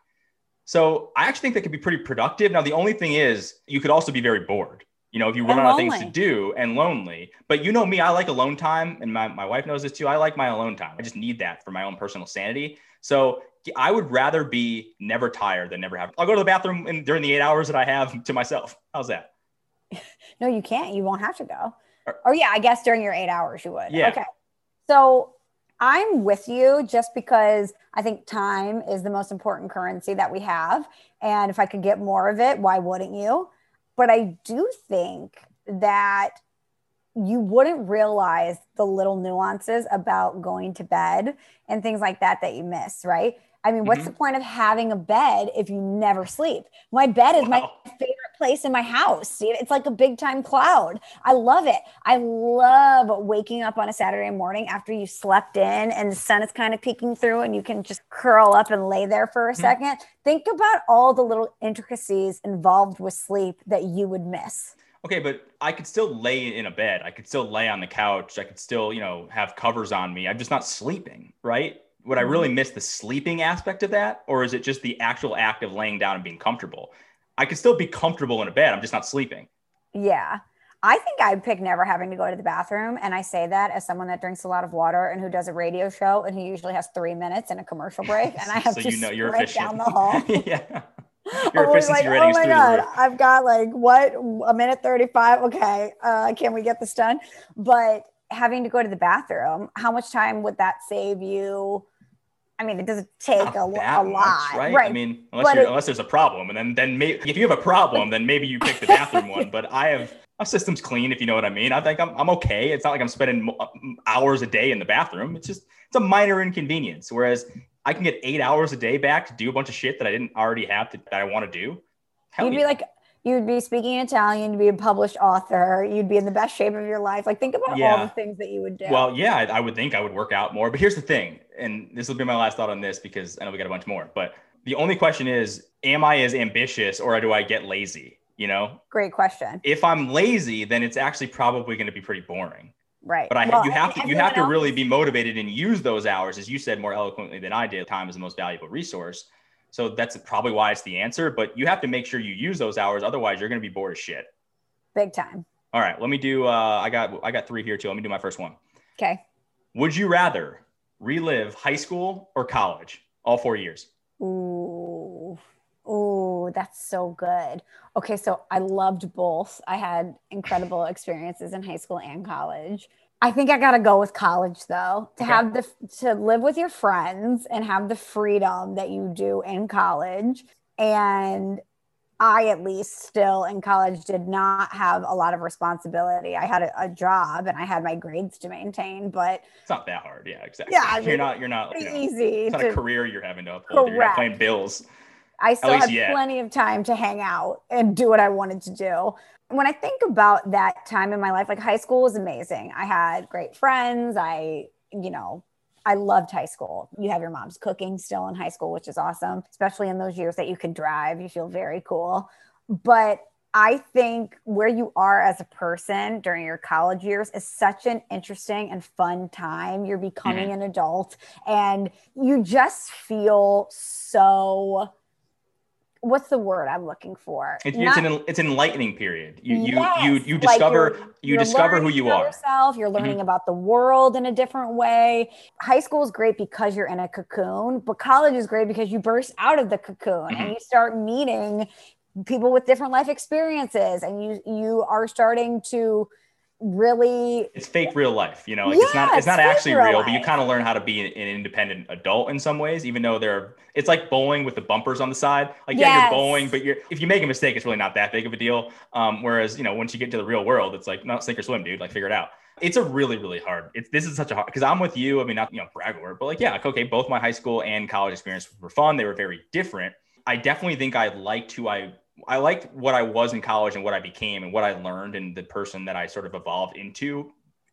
So I actually think that could be pretty productive. Now, the only thing is you could also be very bored. You know, if you run out of things to do and lonely. But you know me, I like alone time, and my, my wife knows this too. I like my alone time. I just need that for my own personal sanity. So I would rather be never tired than never have. I'll go to the bathroom in, during the eight hours that I have to myself. How's that? *laughs* No, you can't. You won't have to go. Or- Or yeah, I guess during your eight hours you would. Yeah. Okay. So I'm with you just because I think time is the most important currency that we have. And if I could get more of it, why wouldn't you? But I do think that you wouldn't realize the little nuances about going to bed and things like that that you miss, right? I mean, what's mm-hmm. the point of having a bed if you never sleep? My bed is wow. my favorite place in my house. It's like a big time cloud. I love it. I love waking up on a Saturday morning after you slept in and the sun is kind of peeking through and you can just curl up and lay there for a mm-hmm. second. Think about all the little intricacies involved with sleep that you would miss. Okay, but I could still lay in a bed. I could still lay on the couch. I could still, you know, have covers on me. I'm just not sleeping, right? Would I really mm-hmm. miss the sleeping aspect of that? Or is it just the actual act of laying down and being comfortable? I could still be comfortable in a bed. I'm just not sleeping. Yeah. I think I'd pick never having to go to the bathroom. And I say that as someone that drinks a lot of water and who does a radio show and who usually has three minutes and a commercial break. And I *laughs* have so to you know you're efficient. down the hall. *laughs* yeah. *laughs* Your efficiency like, rating oh my God, I've got like what a minute 35. Okay. Uh, can we get this done? But having to go to the bathroom, how much time would that save you? I mean, it doesn't take a, a, lot, much, right? right? I mean, unless, it, unless there's a problem, and then then may, if you have a problem, then maybe you pick the bathroom *laughs* one. But I have my system's clean, if you know what I mean. I think I'm I'm okay. It's not like I'm spending hours a day in the bathroom. It's just it's a minor inconvenience. Whereas I can get eight hours a day back to do a bunch of shit that I didn't already have to, that I want to do. Hell You'd yeah. be like, you'd be speaking Italian, you'd be a published author, you'd be in the best shape of your life. Like, think about yeah. all the things that you would do. Well, yeah, I, I would think I would work out more. But here's the thing, and this will be my last thought on this because I know we got a bunch more. But the only question is, am I as ambitious or do I get lazy? You know? Great question. If I'm lazy, then it's actually probably going to be pretty boring. Right. But I well, you have to you have to really be motivated and use those hours, as you said more eloquently than I did. Time is the most valuable resource. So that's probably why it's the answer. But you have to make sure you use those hours, otherwise you're going to be bored as shit. Big time. All right, let me do. Uh, I got I got three here too. Let me do my first one. Okay. Would you rather relive high school or college? All four years. Ooh. Oh, that's so good. Okay, so I loved both. I had incredible experiences in high school and college. I think I got to go with college though. To okay. have the to live with your friends and have the freedom that you do in college and I at least still in college did not have a lot of responsibility. I had a, a, job and I had my grades to maintain, but it's not that hard. Yeah, exactly. Yeah, I mean, you're not you're not you know, easy. It's not to, a career you're having to uphold. Correct. You're not paying bills. I still had yet. plenty of time to hang out and do what I wanted to do. When I think about that time in my life, like high school was amazing. I had great friends. I, you know, I loved high school. You have your mom's cooking still in high school, which is awesome, especially in those years that you could drive. You feel very cool. But I think where you are as a person during your college years is such an interesting and fun time. You're becoming mm-hmm. an adult and you just feel so what's the word I'm looking for? It's, Not, it's an it's an enlightening period. You yes, you you you discover like you discover who you are. Yourself. You're learning mm-hmm. about the world in a different way. High school is great because you're in a cocoon, but college is great because you burst out of the cocoon mm-hmm. and you start meeting people with different life experiences, and you you are starting to really it's fake real life you know like yeah, it's not it's not actually real, real but you kind of learn how to be an, an, independent adult in some ways even though they're it's like bowling with the bumpers on the side. Like yes. yeah you're bowling but you're if you make a mistake it's really not that big of a deal. Um, whereas you know once you get to the real world it's like not sink or swim dude like figure it out. It's a really really hard it's this is such a hard because i'm with you i mean not you know brag word but like yeah okay both my high school and college experience were fun they were very different. I definitely think i liked who i I liked what I was in college and what I became and what I learned and the person that I sort of evolved into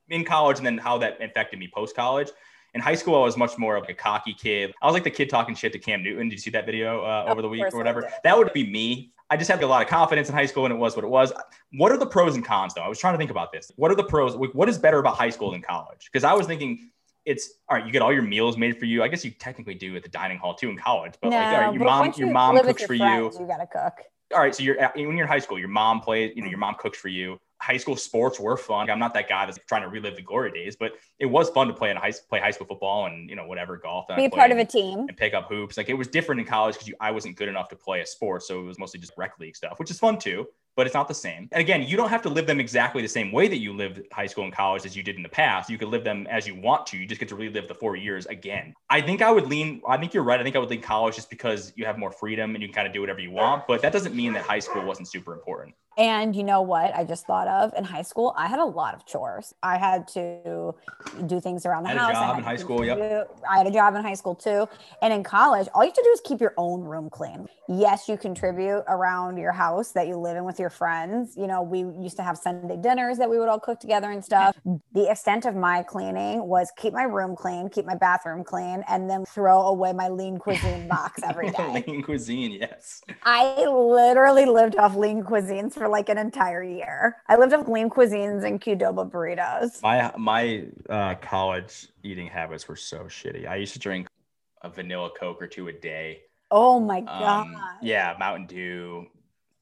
in college and then how that affected me post college. In high school, I was much more of like a cocky kid. I was like the kid talking shit to Cam Newton. Did you see that video uh, over the week or whatever? That would be me. I just had a lot of confidence in high school and it was what it was. What are the pros and cons though? I was trying to think about this. What are the pros? What is better about high school than college? Because I was thinking it's all right. You get all your meals made for you. I guess you technically do at the dining hall too in college, but no, like, all right, your mom, your mom cooks your for friends, you. You gotta cook all right, so you're when you're in high school, your mom plays, you know, your mom cooks for you. High school sports were fun. I'm not that guy that's trying to relive the glory days, but it was fun to play in high play high school football and you know whatever golf. Be part of a team and pick up hoops. Like it was different in college because I wasn't good enough to play a sport, so it was mostly just rec league stuff, which is fun too. But it's not the same. And again, you don't have to live them exactly the same way that you lived high school and college as you did in the past. You could live them as you want to. You just get to relive the four years again. I think I would lean, I think you're right. I think I would lean college just because you have more freedom and you can kind of do whatever you want. But that doesn't mean that high school wasn't super important. And you know what? I just thought of in high school, I had a lot of chores. I had to do things around the I had house. a job had in high school. Yep. do- I had a job in high school too. And in college, all you have to do is keep your own room clean. Yes, you contribute around your house that you live in with your friends. You know, we used to have Sunday dinners that we would all cook together and stuff. The extent of my cleaning was keep my room clean, keep my bathroom clean, and then throw away my lean cuisine box *laughs* every day. Lean cuisine, yes. I literally lived off lean cuisines for like an entire year. I lived off lean cuisines and Qdoba burritos. My my uh, college eating habits were so shitty. I used to drink a vanilla Coke or two a day. Oh my god. Um, yeah, Mountain Dew,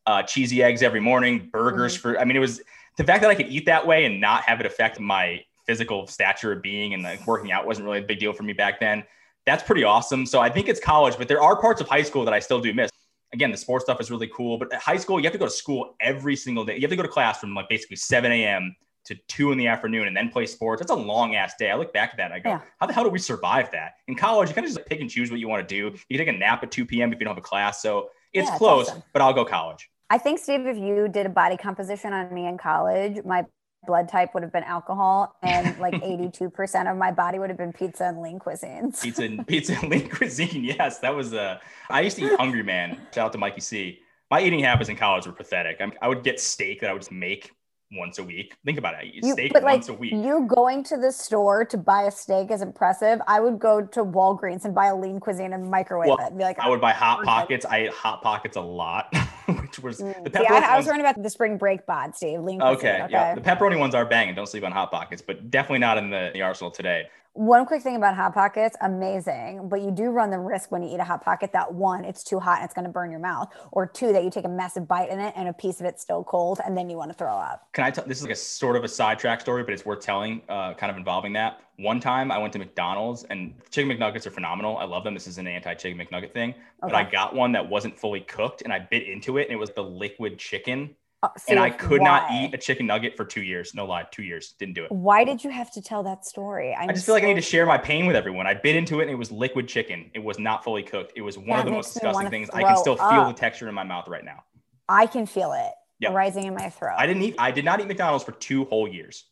uh, cheesy eggs every morning, burgers for. I mean, it was the fact that I could eat that way and not have it affect my physical stature of being and like working out wasn't really a big deal for me back then. That's pretty awesome. So I think it's college, but there are parts of high school that I still do miss. Again, the sports stuff is really cool, but at high school, you have to go to school every single day. You have to go to class from like basically 7 a.m. to 2 in the afternoon and then play sports. That's a long ass day. I look back at that and I go, Yeah. how the hell do we survive that? In college, you kind of just like pick and choose what you want to do. You can take a nap at 2 p.m. if you don't have a class. So it's Yeah, close, awesome. but I'll go college. I think Steve, if you did a body composition on me in college, my blood type would have been alcohol, and like 82% of my body would have been pizza and lean cuisines. Pizza and pizza and lean cuisine. Yes, that was uh I used to eat Hungry Man. Shout out to Mikey C. My eating habits in college were pathetic. I, I would get steak that I would just make once a week. Think about it. I eat You- steak but like once a week. you going to the store to buy a steak is impressive. I would go to Walgreens and buy a lean cuisine and microwave Well, it. And be like, I would buy hot Okay. pockets. I ate hot pockets a lot, *laughs* *laughs* which was the Mm, See, pepperoni I, I was worrying about the spring break bod, Steve. Lean. Okay, Okay. yeah. The pepperoni ones are banging. Don't sleep on hot pockets, but definitely not in the, the arsenal today. One quick thing about hot pockets, amazing, but you do run the risk when you eat a hot pocket that one, it's too hot and it's going to burn your mouth, or two, that you take a massive bite in it and a piece of it's still cold and then you want to throw up. Can I tell this is like a sort of a sidetrack story, but it's worth telling, uh, kind of involving that. One time I went to McDonald's and chicken McNuggets are phenomenal. I love them. This is an anti chicken McNugget thing, but I got one that wasn't fully cooked and I bit into it and it was the liquid chicken. Oh, And I could not eat a chicken nugget for two years. No lie, two years. Didn't do it. Why did you have to tell that story? I'm I just feel like I need to share my pain with everyone. I bit into it and it was liquid chicken. It was not fully cooked. It was one That of the most disgusting things. I can still feel the texture in my mouth right now. I can feel it Yep. rising in my throat. I didn't eat, I did not eat McDonald's for two whole years.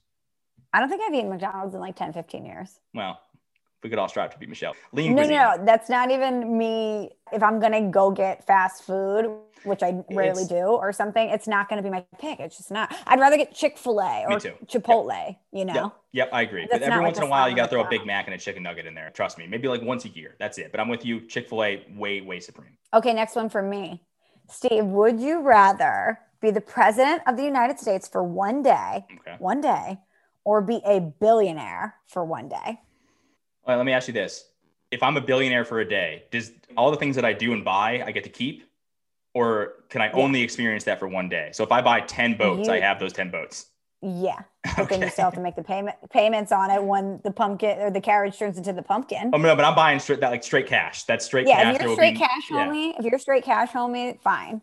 I don't think I've eaten McDonald's in like 10, 15 years. Well, we could all strive to be Michelle. Lean No, cuisine. no, no, that's not even me. If I'm gonna go get fast food, which I rarely It's- do, or something, it's not gonna be my pick. It's just not. I'd rather get Chick Fil A or. Chipotle. You know, Yep. Yep, I agree. But every not like once in a while, you got to throw a Big Mac and a chicken nugget in there. Trust me, maybe like once a year. That's it. But I'm with you. Chick Fil A, way, way supreme. Okay, next one for me. Steve, would you rather be the president of the United States for one day, Okay. one day, or be a billionaire for one day? Let me ask you this: If I'm a billionaire for a day, does all the things that I do and buy I get to keep, or can I Yeah. only experience that for one day? So if I buy ten boats, I have those ten boats. Yeah, but then you Okay. still have to make the payment payments on it when the pumpkin or the carriage turns into the pumpkin. Oh no, but I'm buying straight that like straight cash. That's straight yeah, cash. if you're straight be- cash yeah. homie, if you're straight cash homie, fine.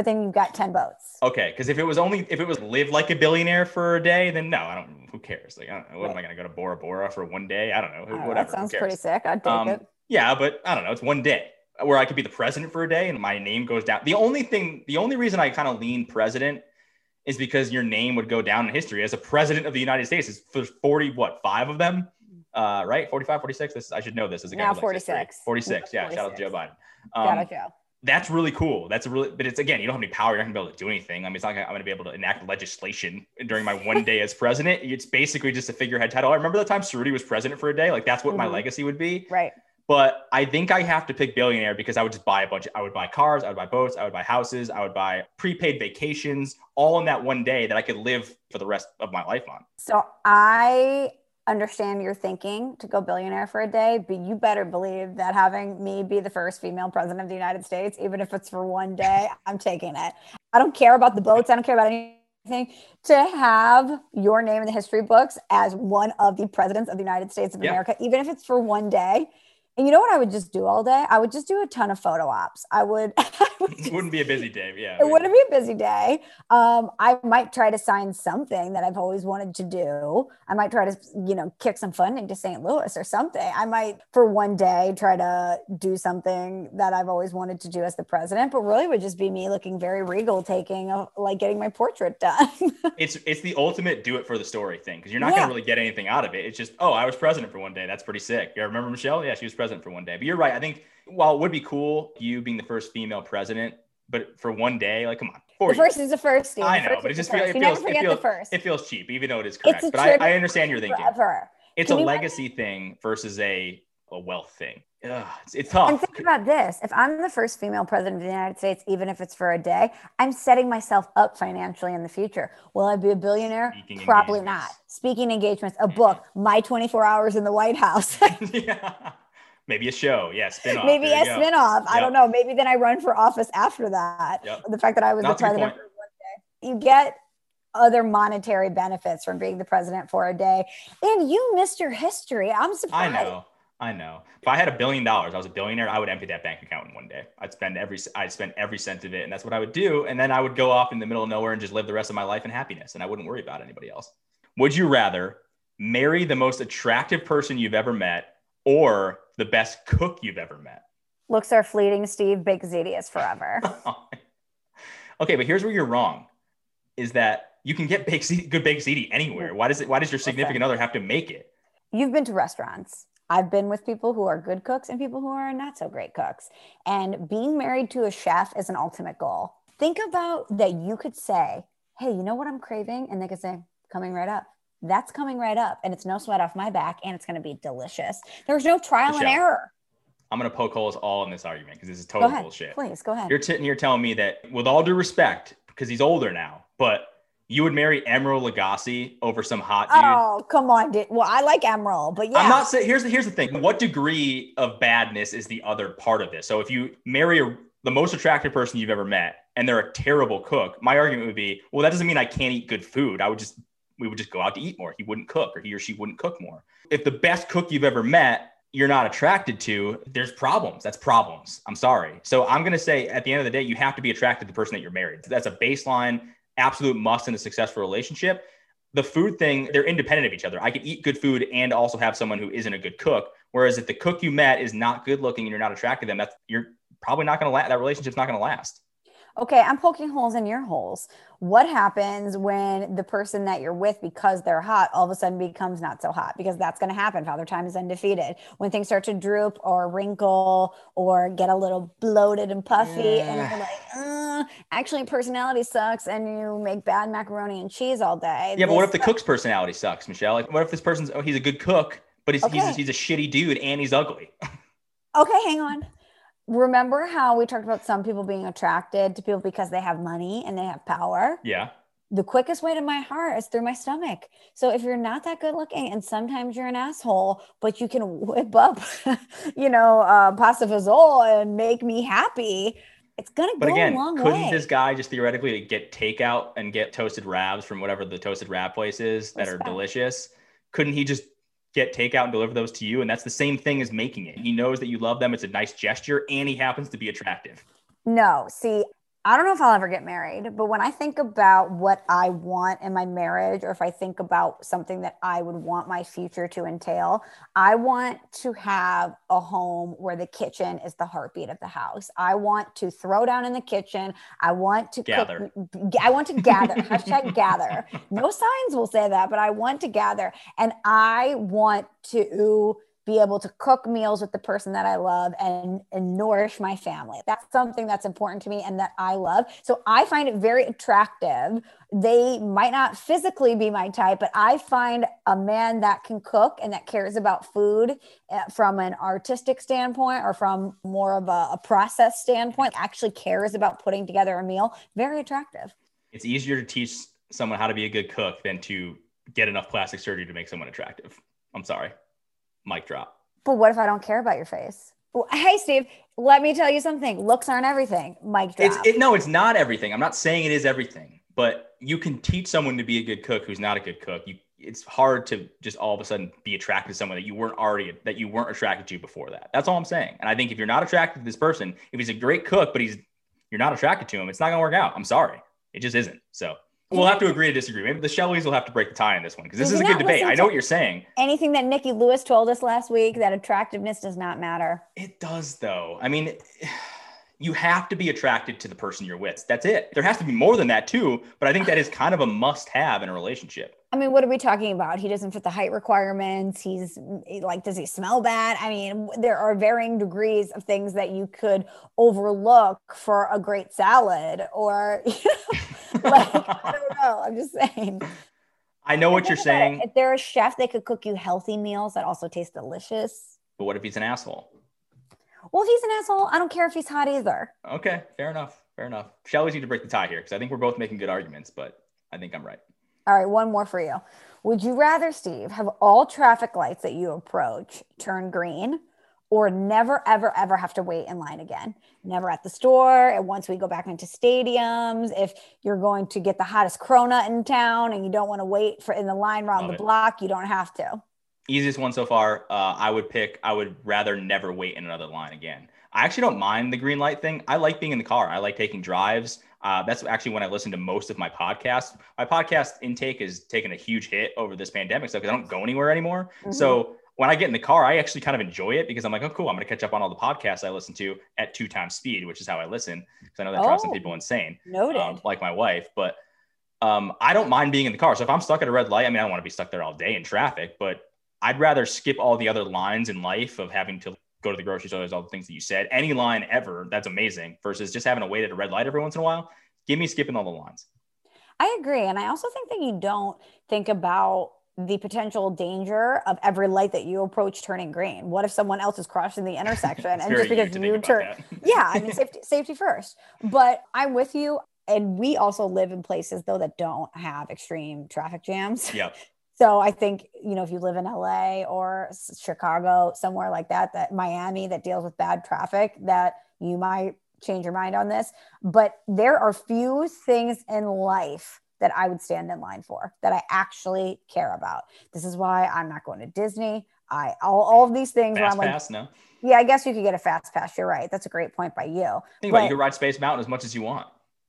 But then you've got 10 boats. Okay, because if it was only if it was live like a billionaire for a day, then no, I don't. Who cares? Like, I don't know. What am I going to go to Bora Bora for one day? I don't know. Whatever. that sounds pretty sick. I'd take Um, it. Yeah, but I don't know. It's one day where I could be the president for a day and my name goes down. The only thing, the only reason I kind of lean president is because your name would go down in history as a president of the United States. Is for 40, what, five of them? Uh, right? 45, 46. This I should know this as a guy. Now who likes 46. 46. Yeah. Shout out to Joe 46. Biden. Shout Um, out Joe. That's really cool. That's a really, but it's again, you don't have any power. You're not gonna be able to do anything. I mean, it's not like I'm gonna be able to enact legislation during my one day as president. *laughs* It's basically just a figurehead title. I remember the time Ceruti was president for a day. Like that's what my Mhm. legacy would be. Right. But I think I have to pick billionaire because I would just buy a bunch. Of, I would buy cars, I would buy boats, I would buy houses, I would buy prepaid vacations, all in that one day that I could live for the rest of my life on. So I understand your thinking to go billionaire for a day, but you better believe that having me be the first female president of the United States, even if it's for one day, *laughs* I'm taking it. I don't care about the boats. I don't care about anything. To have your name in the history books as one of the presidents of the United States of Yeah. America, even if it's for one day, And you know what I would just do all day? I would just do a ton of photo ops. I would. *laughs* I would it wouldn't be a busy day. Yeah. It wouldn't be a busy day. Um, I might try to sign something that I've always wanted to do. I might try to, you know, kick some funding to St. Louis or something. I might, for one day, try to do something that I've always wanted to do as the president. But really, would just be me looking very regal, taking a, like getting my portrait done. *laughs* it's it's the ultimate do it for the story thing because you're not yeah. going to really get anything out of it. It's just, oh, I was president for one day. That's pretty sick. You remember Michelle? Yeah, she was president for one day. But you're right. I think while it would be cool, you being the first female president, but for one day, like, come on. The first is the first. Steve. I know, but it just feels, it feels, it feels, it feels cheap, even though it is correct. But I, I, understand your thinking. Forever. It's Can a legacy imagine? thing versus a, a wealth thing. Ugh, it's, it's tough. And think about this: if I'm the first female president of the United States, even if it's for a day, I'm setting myself up financially in the future. Will I be a billionaire? Speaking Probably not. Speaking engagements, a book, my 24 hours in the White House. *laughs* yeah. Maybe a show. Yeah, spin-off. Maybe there a spin-off. Yep. I don't know. Maybe then I run for office after that. Yep. The fact that I was Not the president for one day. You get other monetary benefits from being the president for a day. And you missed your history. I'm surprised. I know. I know. If I had a billion dollars, I was a billionaire, I would empty that bank account in one day. I'd spend every I'd spend every cent of it, and that's what I would do. And then I would go off in the middle of nowhere and just live the rest of my life in happiness, and I wouldn't worry about anybody else. Would you rather marry the most attractive person you've ever met or the best cook you've ever met? Looks are fleeting, Steve. Baked ziti is forever. *laughs* okay, but here's where you're wrong: is that you can get baked ziti, good baked ziti anywhere. Why does it? Why does your significant other have to make it? You've been to restaurants. I've been with people who are good cooks and people who are not so great cooks. And being married to a chef is an ultimate goal. Think about that you could say, Hey, you know what I'm craving? And they could say, Coming right up that's coming right up and it's no sweat off my back and it's going to be delicious. There's no trial Michelle, and error. I'm going to poke holes all in this argument because this is total ahead, bullshit. Please go ahead. You're, t- you're telling me that with all due respect, because he's older now, but you would marry Emeril Lagasse over some hot dude. Oh, come on, dude. Well, I like Emeril, but yeah. I'm not saying here's the here's the thing. What degree of badness is the other part of this? So if you marry a, the most attractive person you've ever met and they're a terrible cook, my argument would be, well, that doesn't mean I can't eat good food. I would just we would just go out to eat more. He wouldn't cook or he or she wouldn't cook more. If the best cook you've ever met, you're not attracted to, there's problems. That's problems. I'm sorry. So I'm going to say at the end of the day, you have to be attracted to the person that you're married. That's a baseline, absolute must in a successful relationship. The food thing, they're independent of each other. I could eat good food and also have someone who isn't a good cook. Whereas if the cook you met is not good looking and you're not attracted to them, that's you're probably not going to last. That relationship's not going to last okay, I'm poking holes in your holes. What happens when the person that you're with, because they're hot, all of a sudden becomes not so hot? Because that's going to happen. Father Time is undefeated. When things start to droop or wrinkle or get a little bloated and puffy, yeah. and you're like, uh, actually, personality sucks, and you make bad macaroni and cheese all day. Yeah, but what if the cook's personality sucks, Michelle? Like, what if this person's, oh, he's a good cook, but he's, okay. he's, he's a shitty dude and he's ugly? *laughs* okay, hang on remember how we talked about some people being attracted to people because they have money and they have power? Yeah. The quickest way to my heart is through my stomach. So if you're not that good looking and sometimes you're an asshole, but you can whip up, *laughs* you know, uh, pasta fazool and make me happy, it's gonna but go again, a long couldn't way. this guy just theoretically get takeout and get toasted rabs from whatever the toasted rab place is that Respect. are delicious? Couldn't he just get takeout and deliver those to you. And that's the same thing as making it. He knows that you love them. It's a nice gesture and he happens to be attractive. No, see, I don't know if I'll ever get married, but when I think about what I want in my marriage, or if I think about something that I would want my future to entail, I want to have a home where the kitchen is the heartbeat of the house. I want to throw down in the kitchen. I want to gather. Cook, I want to gather. hashtag gather. No signs will say that, but I want to gather. And I want to be able to cook meals with the person that I love and, and nourish my family. That's something that's important to me and that I love. So I find it very attractive. They might not physically be my type, but I find a man that can cook and that cares about food eh, from an artistic standpoint or from more of a, a process standpoint, actually cares about putting together a meal, very attractive. It's easier to teach someone how to be a good cook than to get enough plastic surgery to make someone attractive. I'm sorry mic drop. But what if I don't care about your face? *laughs* Hey, Steve, let me tell you something. Looks aren't everything. Mic drop. It's, it, no, it's not everything. I'm not saying it is everything, but you can teach someone to be a good cook who's not a good cook. You it's hard to just all of a sudden be attracted to someone that you weren't already that you weren't attracted to before that. That's all I'm saying. And I think if you're not attracted to this person, if he's a great cook, but he's you're not attracted to him, it's not gonna work out. I'm sorry. It just isn't. So we'll have to agree to disagree. Maybe the Shelleys will have to break the tie in this one because this is a good debate. I know what you're saying. Anything that Nikki Lewis told us last week that attractiveness does not matter. It does though. I mean, *sighs* you have to be attracted to the person you're with. That's it. There has to be more than that too, but I think that is kind of a must have in a relationship. I mean, what are we talking about? He doesn't fit the height requirements. He's eh, like, does he smell bad? I mean, there are varying degrees of things that you could overlook for a great salad, or *laughs* you know, like I don't *laughs* know. I'm just saying. I know what you're about it. saying, If they're a chef, they could cook you healthy meals that also taste delicious. but what if he's an asshole? Well, if he's an asshole, I don't care if he's hot either. Okay, fair enough. Fair enough. Shelley's need to break the tie here because I think we're both making good arguments, but I think I'm right. All right, one more for you. Would you rather, Steve, have all traffic lights that you approach turn green or never, ever, ever have to wait in line again? Never at the store. And once we go back into stadiums, if you're going to get the hottest cronut in town and you don't want to wait for in the line around Love the it. block, you don't have to. Easiest one so far. Uh, I would pick. I would rather never wait in another line again. I actually don't mind the green light thing. I like being in the car. I like taking drives. Uh, that's actually when I listen to most of my podcasts. My podcast intake is taking a huge hit over this pandemic stuff because I don't go anywhere anymore. So when I get in the car, I actually kind of enjoy it because I'm like, oh, cool. I'm going to catch up on all the podcasts I listen to at two times speed, which is how I listen because I know that drives some Oh. people insane, Noted. um, like my wife. But um, I don't mind being in the car. So if I'm stuck at a red light, I mean, I don't want to be stuck there all day in traffic, but I'd rather skip all the other lines in life of having to go to the grocery store, there's all the things that you said. Any line ever, that's amazing, versus just having to wait at a red light every once in a while. Give me skipping all the lines. I agree. And I also think that you don't think about the potential danger of every light that you approach turning green. What if someone else is crossing the intersection and just because you turn, *laughs* yeah, I mean safety safety first. But I'm with you. And we also live in places though that don't have extreme traffic jams. Yep. So I think, you know, if you live in LA or Chicago, somewhere like that, that Miami that deals with bad traffic, that you might change your mind on this. But there are few things in life that I would stand in line for that I actually care about. This is why I'm not going to Disney. I all, all of these things where Fast I'm like, pass, no. yeah, I guess you could get a fast pass. You're right. That's a great point by you. Think about it, you can ride Space Mountain as much as you want.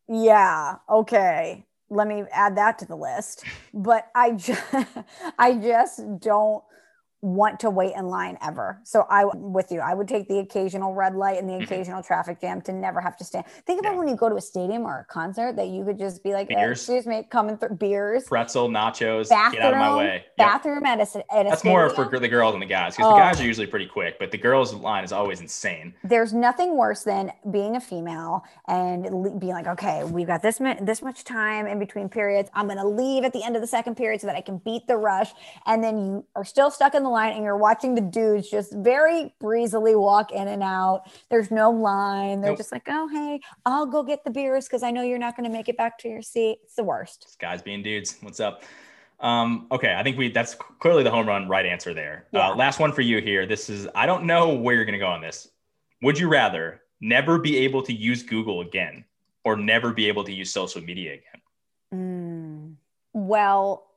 Yeah. Okay. Let me add that to the list. But I just, *laughs* I just don't want to wait in line ever. So I with you. I would take the occasional red light and the Mhm. occasional traffic jam to never have to stand. Think about Yeah. when you go to a stadium or a concert that you could just be like, "Eh, excuse me, coming through beers. Pretzel, nachos, Bathroom, get out of my way. Yep. bathroom at a, at a That's more for the girls and the guys because Oh. the guys are usually pretty quick, but the girls' line is always insane. there's nothing worse than being a female and being like, okay, we've got this mu- this much time in between periods. I'm gonna leave at the end of the second period so that I can beat the rush. And then you are still stuck in the line and you're watching the dudes just very breezily walk in and out. There's no line. They're Nope. just like, oh hey, I'll go get the beers because I know you're not gonna make it back to your seat. It's the worst. Guys being dudes. What's up? Um, okay, I think we that's clearly the home run right answer there. Yeah. Uh, last one for you here. This is I don't know where you're gonna go on this. Would you rather never be able to use Google again or never be able to use social media again? Mm. Well,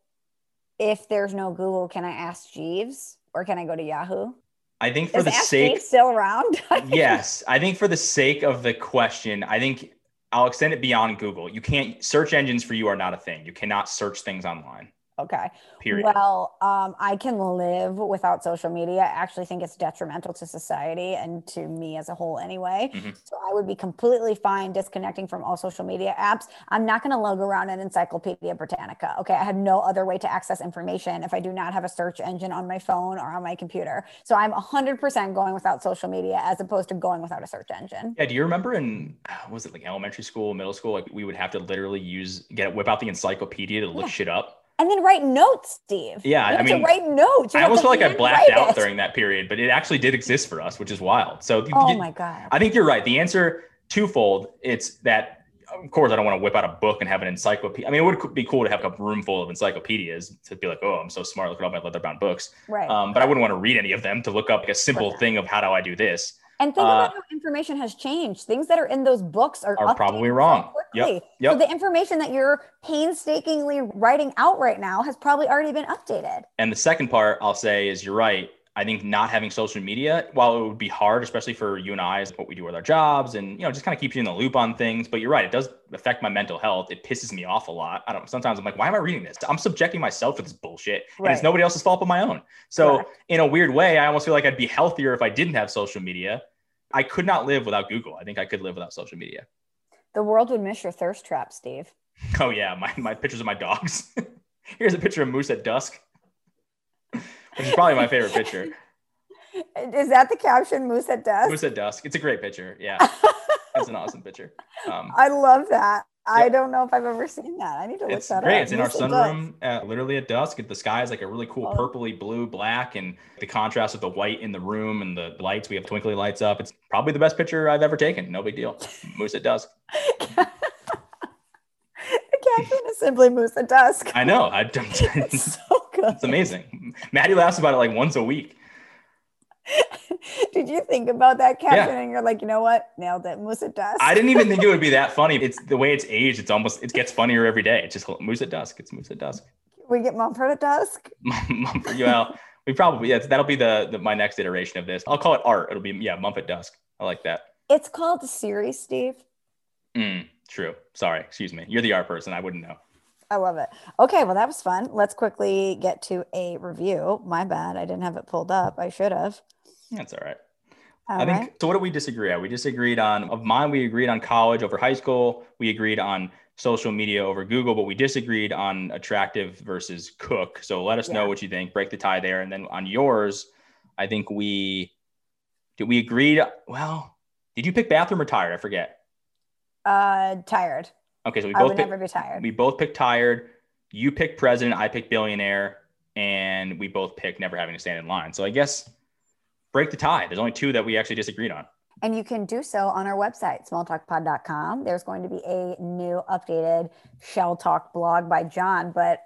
if there's no Google, can I ask Jeeves or can I go to Yahoo? I think for Is the Ask sake Jeeves still around? *laughs* yes, I think for the sake of the question, I think I'll extend it beyond Google. You can't search engines for you are not a thing. You cannot search things online. Okay. Period. Well, um, I can live without social media. I actually think it's detrimental to society and to me as a whole, anyway. Mhm. So I would be completely fine disconnecting from all social media apps. I'm not going to lug around an Encyclopedia Britannica. Okay. I have no other way to access information if I do not have a search engine on my phone or on my computer. So I'm 100% going without social media as opposed to going without a search engine. Yeah, do you remember in was it like elementary school, middle school? Like we would have to literally use get whip out the encyclopedia to look Yeah. shit up. And then write notes, Steve. Yeah, I mean, write notes. You I almost feel like I blacked out it. during that period, but it actually did exist for us, which is wild. So Oh you- my God. I think you're right. The answer twofold. It's that of course I don't want to whip out a book and have an encyclopedia. I mean, it would be cool to have a room full of encyclopedias to be like, oh, I'm so smart. Look at all my leather bound books. Right. Um, but I wouldn't want to read any of them to look up like a simple Right. thing of how do I do this. And think Uh, about how information has changed. Things that are in those books are, are probably wrong. Exactly. Yep. So the information that you're painstakingly writing out right now has probably already been updated. And the second part I'll say is you're right. I think not having social media, while it would be hard, especially for you and I, is what we do with our jobs and, you know, just kind of keeps you in the loop on things. But you're right. It does affect my mental health. It pisses me off a lot. I don't, sometimes I'm like, why am I reading this? I'm subjecting myself to this bullshit and it's nobody else's fault but my own. So in a weird way, I almost feel like I'd be healthier if I didn't have social media. I could not live without Google. I think I could live without social media. The world would miss your thirst trap, Steve. *laughs* Oh yeah, my, my pictures of my dogs. *laughs* Here's a picture of Moose at dusk, which is probably my favorite picture. *laughs* Is that the caption, Moose at dusk? Moose at dusk. It's a great picture. Yeah, *laughs* it's an awesome picture. Um, I love that. I don't know if I've ever seen that. I need to look it's that great. up. It's in our Moose sunroom, uh, literally at dusk. The sky is like a really cool Oh. purpley blue, black, and the contrast with the white in the room and the lights. We have twinkly lights up. It's probably the best picture I've ever taken. No big deal. *laughs* Moose at dusk. the caption is simply Moose at dusk. I know. I, it's so good. amazing. Maddie laughs about it like once a week. Did you think about that caption and you're like, you know what? Nailed it. Moose at dusk. I didn't even think it would be *laughs* that funny. It's the way it's aged. It's almost it gets funnier every day. It's just moose at dusk. It's moose at dusk. we get Mumford at dusk. *laughs* Mumford, well, we probably yeah. That'll be the, the my next iteration of this. I'll call it art. It'll be yeah, at dusk. I like that. It's called the series, Steve. Mm, true. Sorry. Excuse me. You're the art person. I wouldn't know. I love it. Okay, well, that was fun. Let's quickly get to a review. My bad. I didn't have it pulled up. I should have. That's all right. All I think right. so. What did we disagree on? We disagreed on of mine. We agreed on college over high school. We agreed on social media over Google, but we disagreed on attractive versus cook. So let us know what you think. Break the tie there, and then on yours, I think we did. We agreed. Well, did you pick bathroom or tired? I forget. Uh, tired. Okay, so we I both picked, never be tired. we both picked tired. You picked president. I picked billionaire, and we both picked never having to stand in line. So I guess break the tie. There's only two that we actually disagreed on. And you can do so on our website, smalltalkpod.com. There's going to be a new updated Shell Talk blog by John, but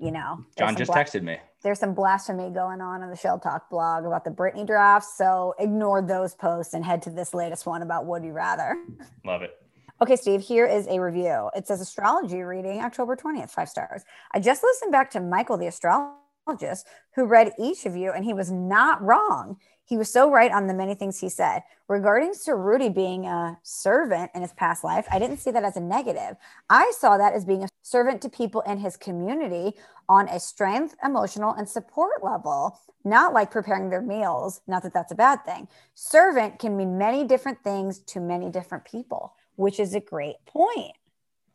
you know, John just bla- texted me. there's some blasphemy going on in the Shell Talk blog about the Britney drafts. So ignore those posts and head to this latest one about Would You Rather. Love it. Okay, Steve, here is a review. It says astrology reading October 20th, five stars. I just listened back to Michael, the astrologist, who read each of you, and he was not wrong. He was so right on the many things he said. Regarding Ceruti being a servant in his past life, I didn't see that as a negative. I saw that as being a servant to people in his community on a strength, emotional, and support level, not like preparing their meals. Not that that's a bad thing. Servant can mean many different things to many different people, which is a great point.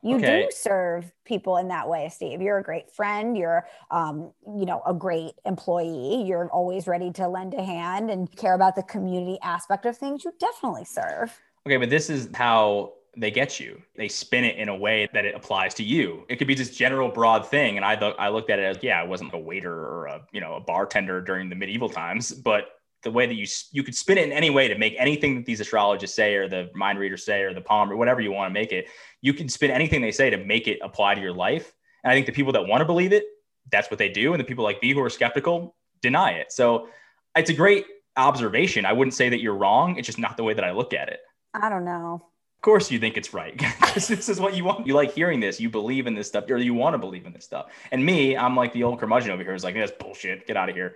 You Okay. do serve people in that way, Steve. You're a great friend. You're, um, you know, a great employee. You're always ready to lend a hand and care about the community aspect of things. You definitely serve. Okay, but this is how they get you. They spin it in a way that it applies to you. It could be this general broad thing, and I th- I looked at it as yeah, I wasn't a waiter or a you know a bartender during the medieval times, but the way that you you could spin it in any way to make anything that these astrologists say or the mind readers say or the palm or whatever you want to make it, you can spin anything they say to make it apply to your life. And I think the people that want to believe it, that's what they do, and the people like me who are skeptical deny it. So it's a great observation. I wouldn't say that you're wrong. It's just not the way that I look at it. I don't know. Of course, you think it's right *laughs* because this is what you want. You like hearing this. You believe in this stuff, or you want to believe in this stuff. And me, I'm like the old curmudgeon over here. Is like, that's bullshit. Get out of here.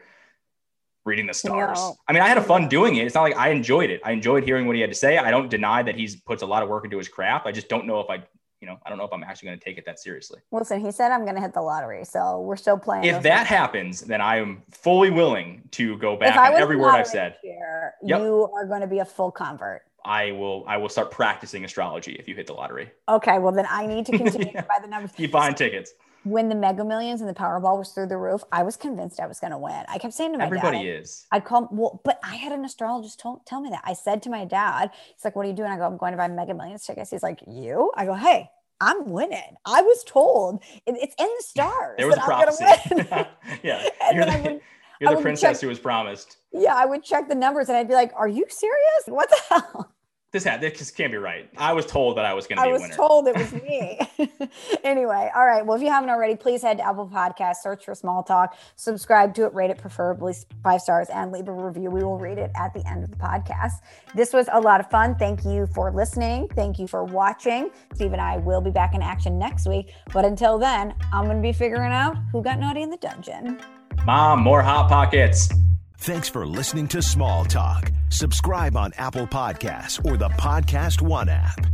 Reading the stars. No. I mean, I had a fun doing it. It's not like I enjoyed it. I enjoyed hearing what he had to say. I don't deny that he's puts a lot of work into his craft. I just don't know if I, you know, I don't know if I'm actually going to take it that seriously. Listen, he said I'm going to hit the lottery, so we're still playing. If that happens, then I am fully willing to go back on every word I've said. Share, Yep. you are going to be a full convert. I will. I will start practicing astrology if you hit the lottery. Okay, well then I need to *laughs* continue Yeah. to buy the numbers. Keep buying tickets. When the Mega Millions and the Powerball was through the roof, I was convinced I was going to win. I kept saying to my Everybody dad, is. I'd call well, but I had an astrologist tell, tell me that. I said to my dad, he's like, "What are you doing?" I go, "I'm going to buy Mega Millions tickets." He's like, "You?" I go, "Hey, I'm winning. I was told it- it's in the stars. There was that I'm prophecy. *laughs* yeah, *laughs* And you're the, would- you're the princess check- who was promised. yeah, I would check the numbers and I'd be like, "Are you serious? What the hell?" This had this just can't be right. I was told that I was going to be winner. I was told it was *laughs* me. *laughs* anyway, all right. Well, if you haven't already, please head to Apple Podcast, search for Small Talk, subscribe to it, rate it preferably five stars, and leave a review. We will read it at the end of the podcast. This was a lot of fun. Thank you for listening. Thank you for watching. Steve and I will be back in action next week. But until then, I'm going to be figuring out who got naughty in the dungeon. Mom, more hot pockets. Thanks for listening to Small Talk. Subscribe on Apple Podcasts or the Podcast One app.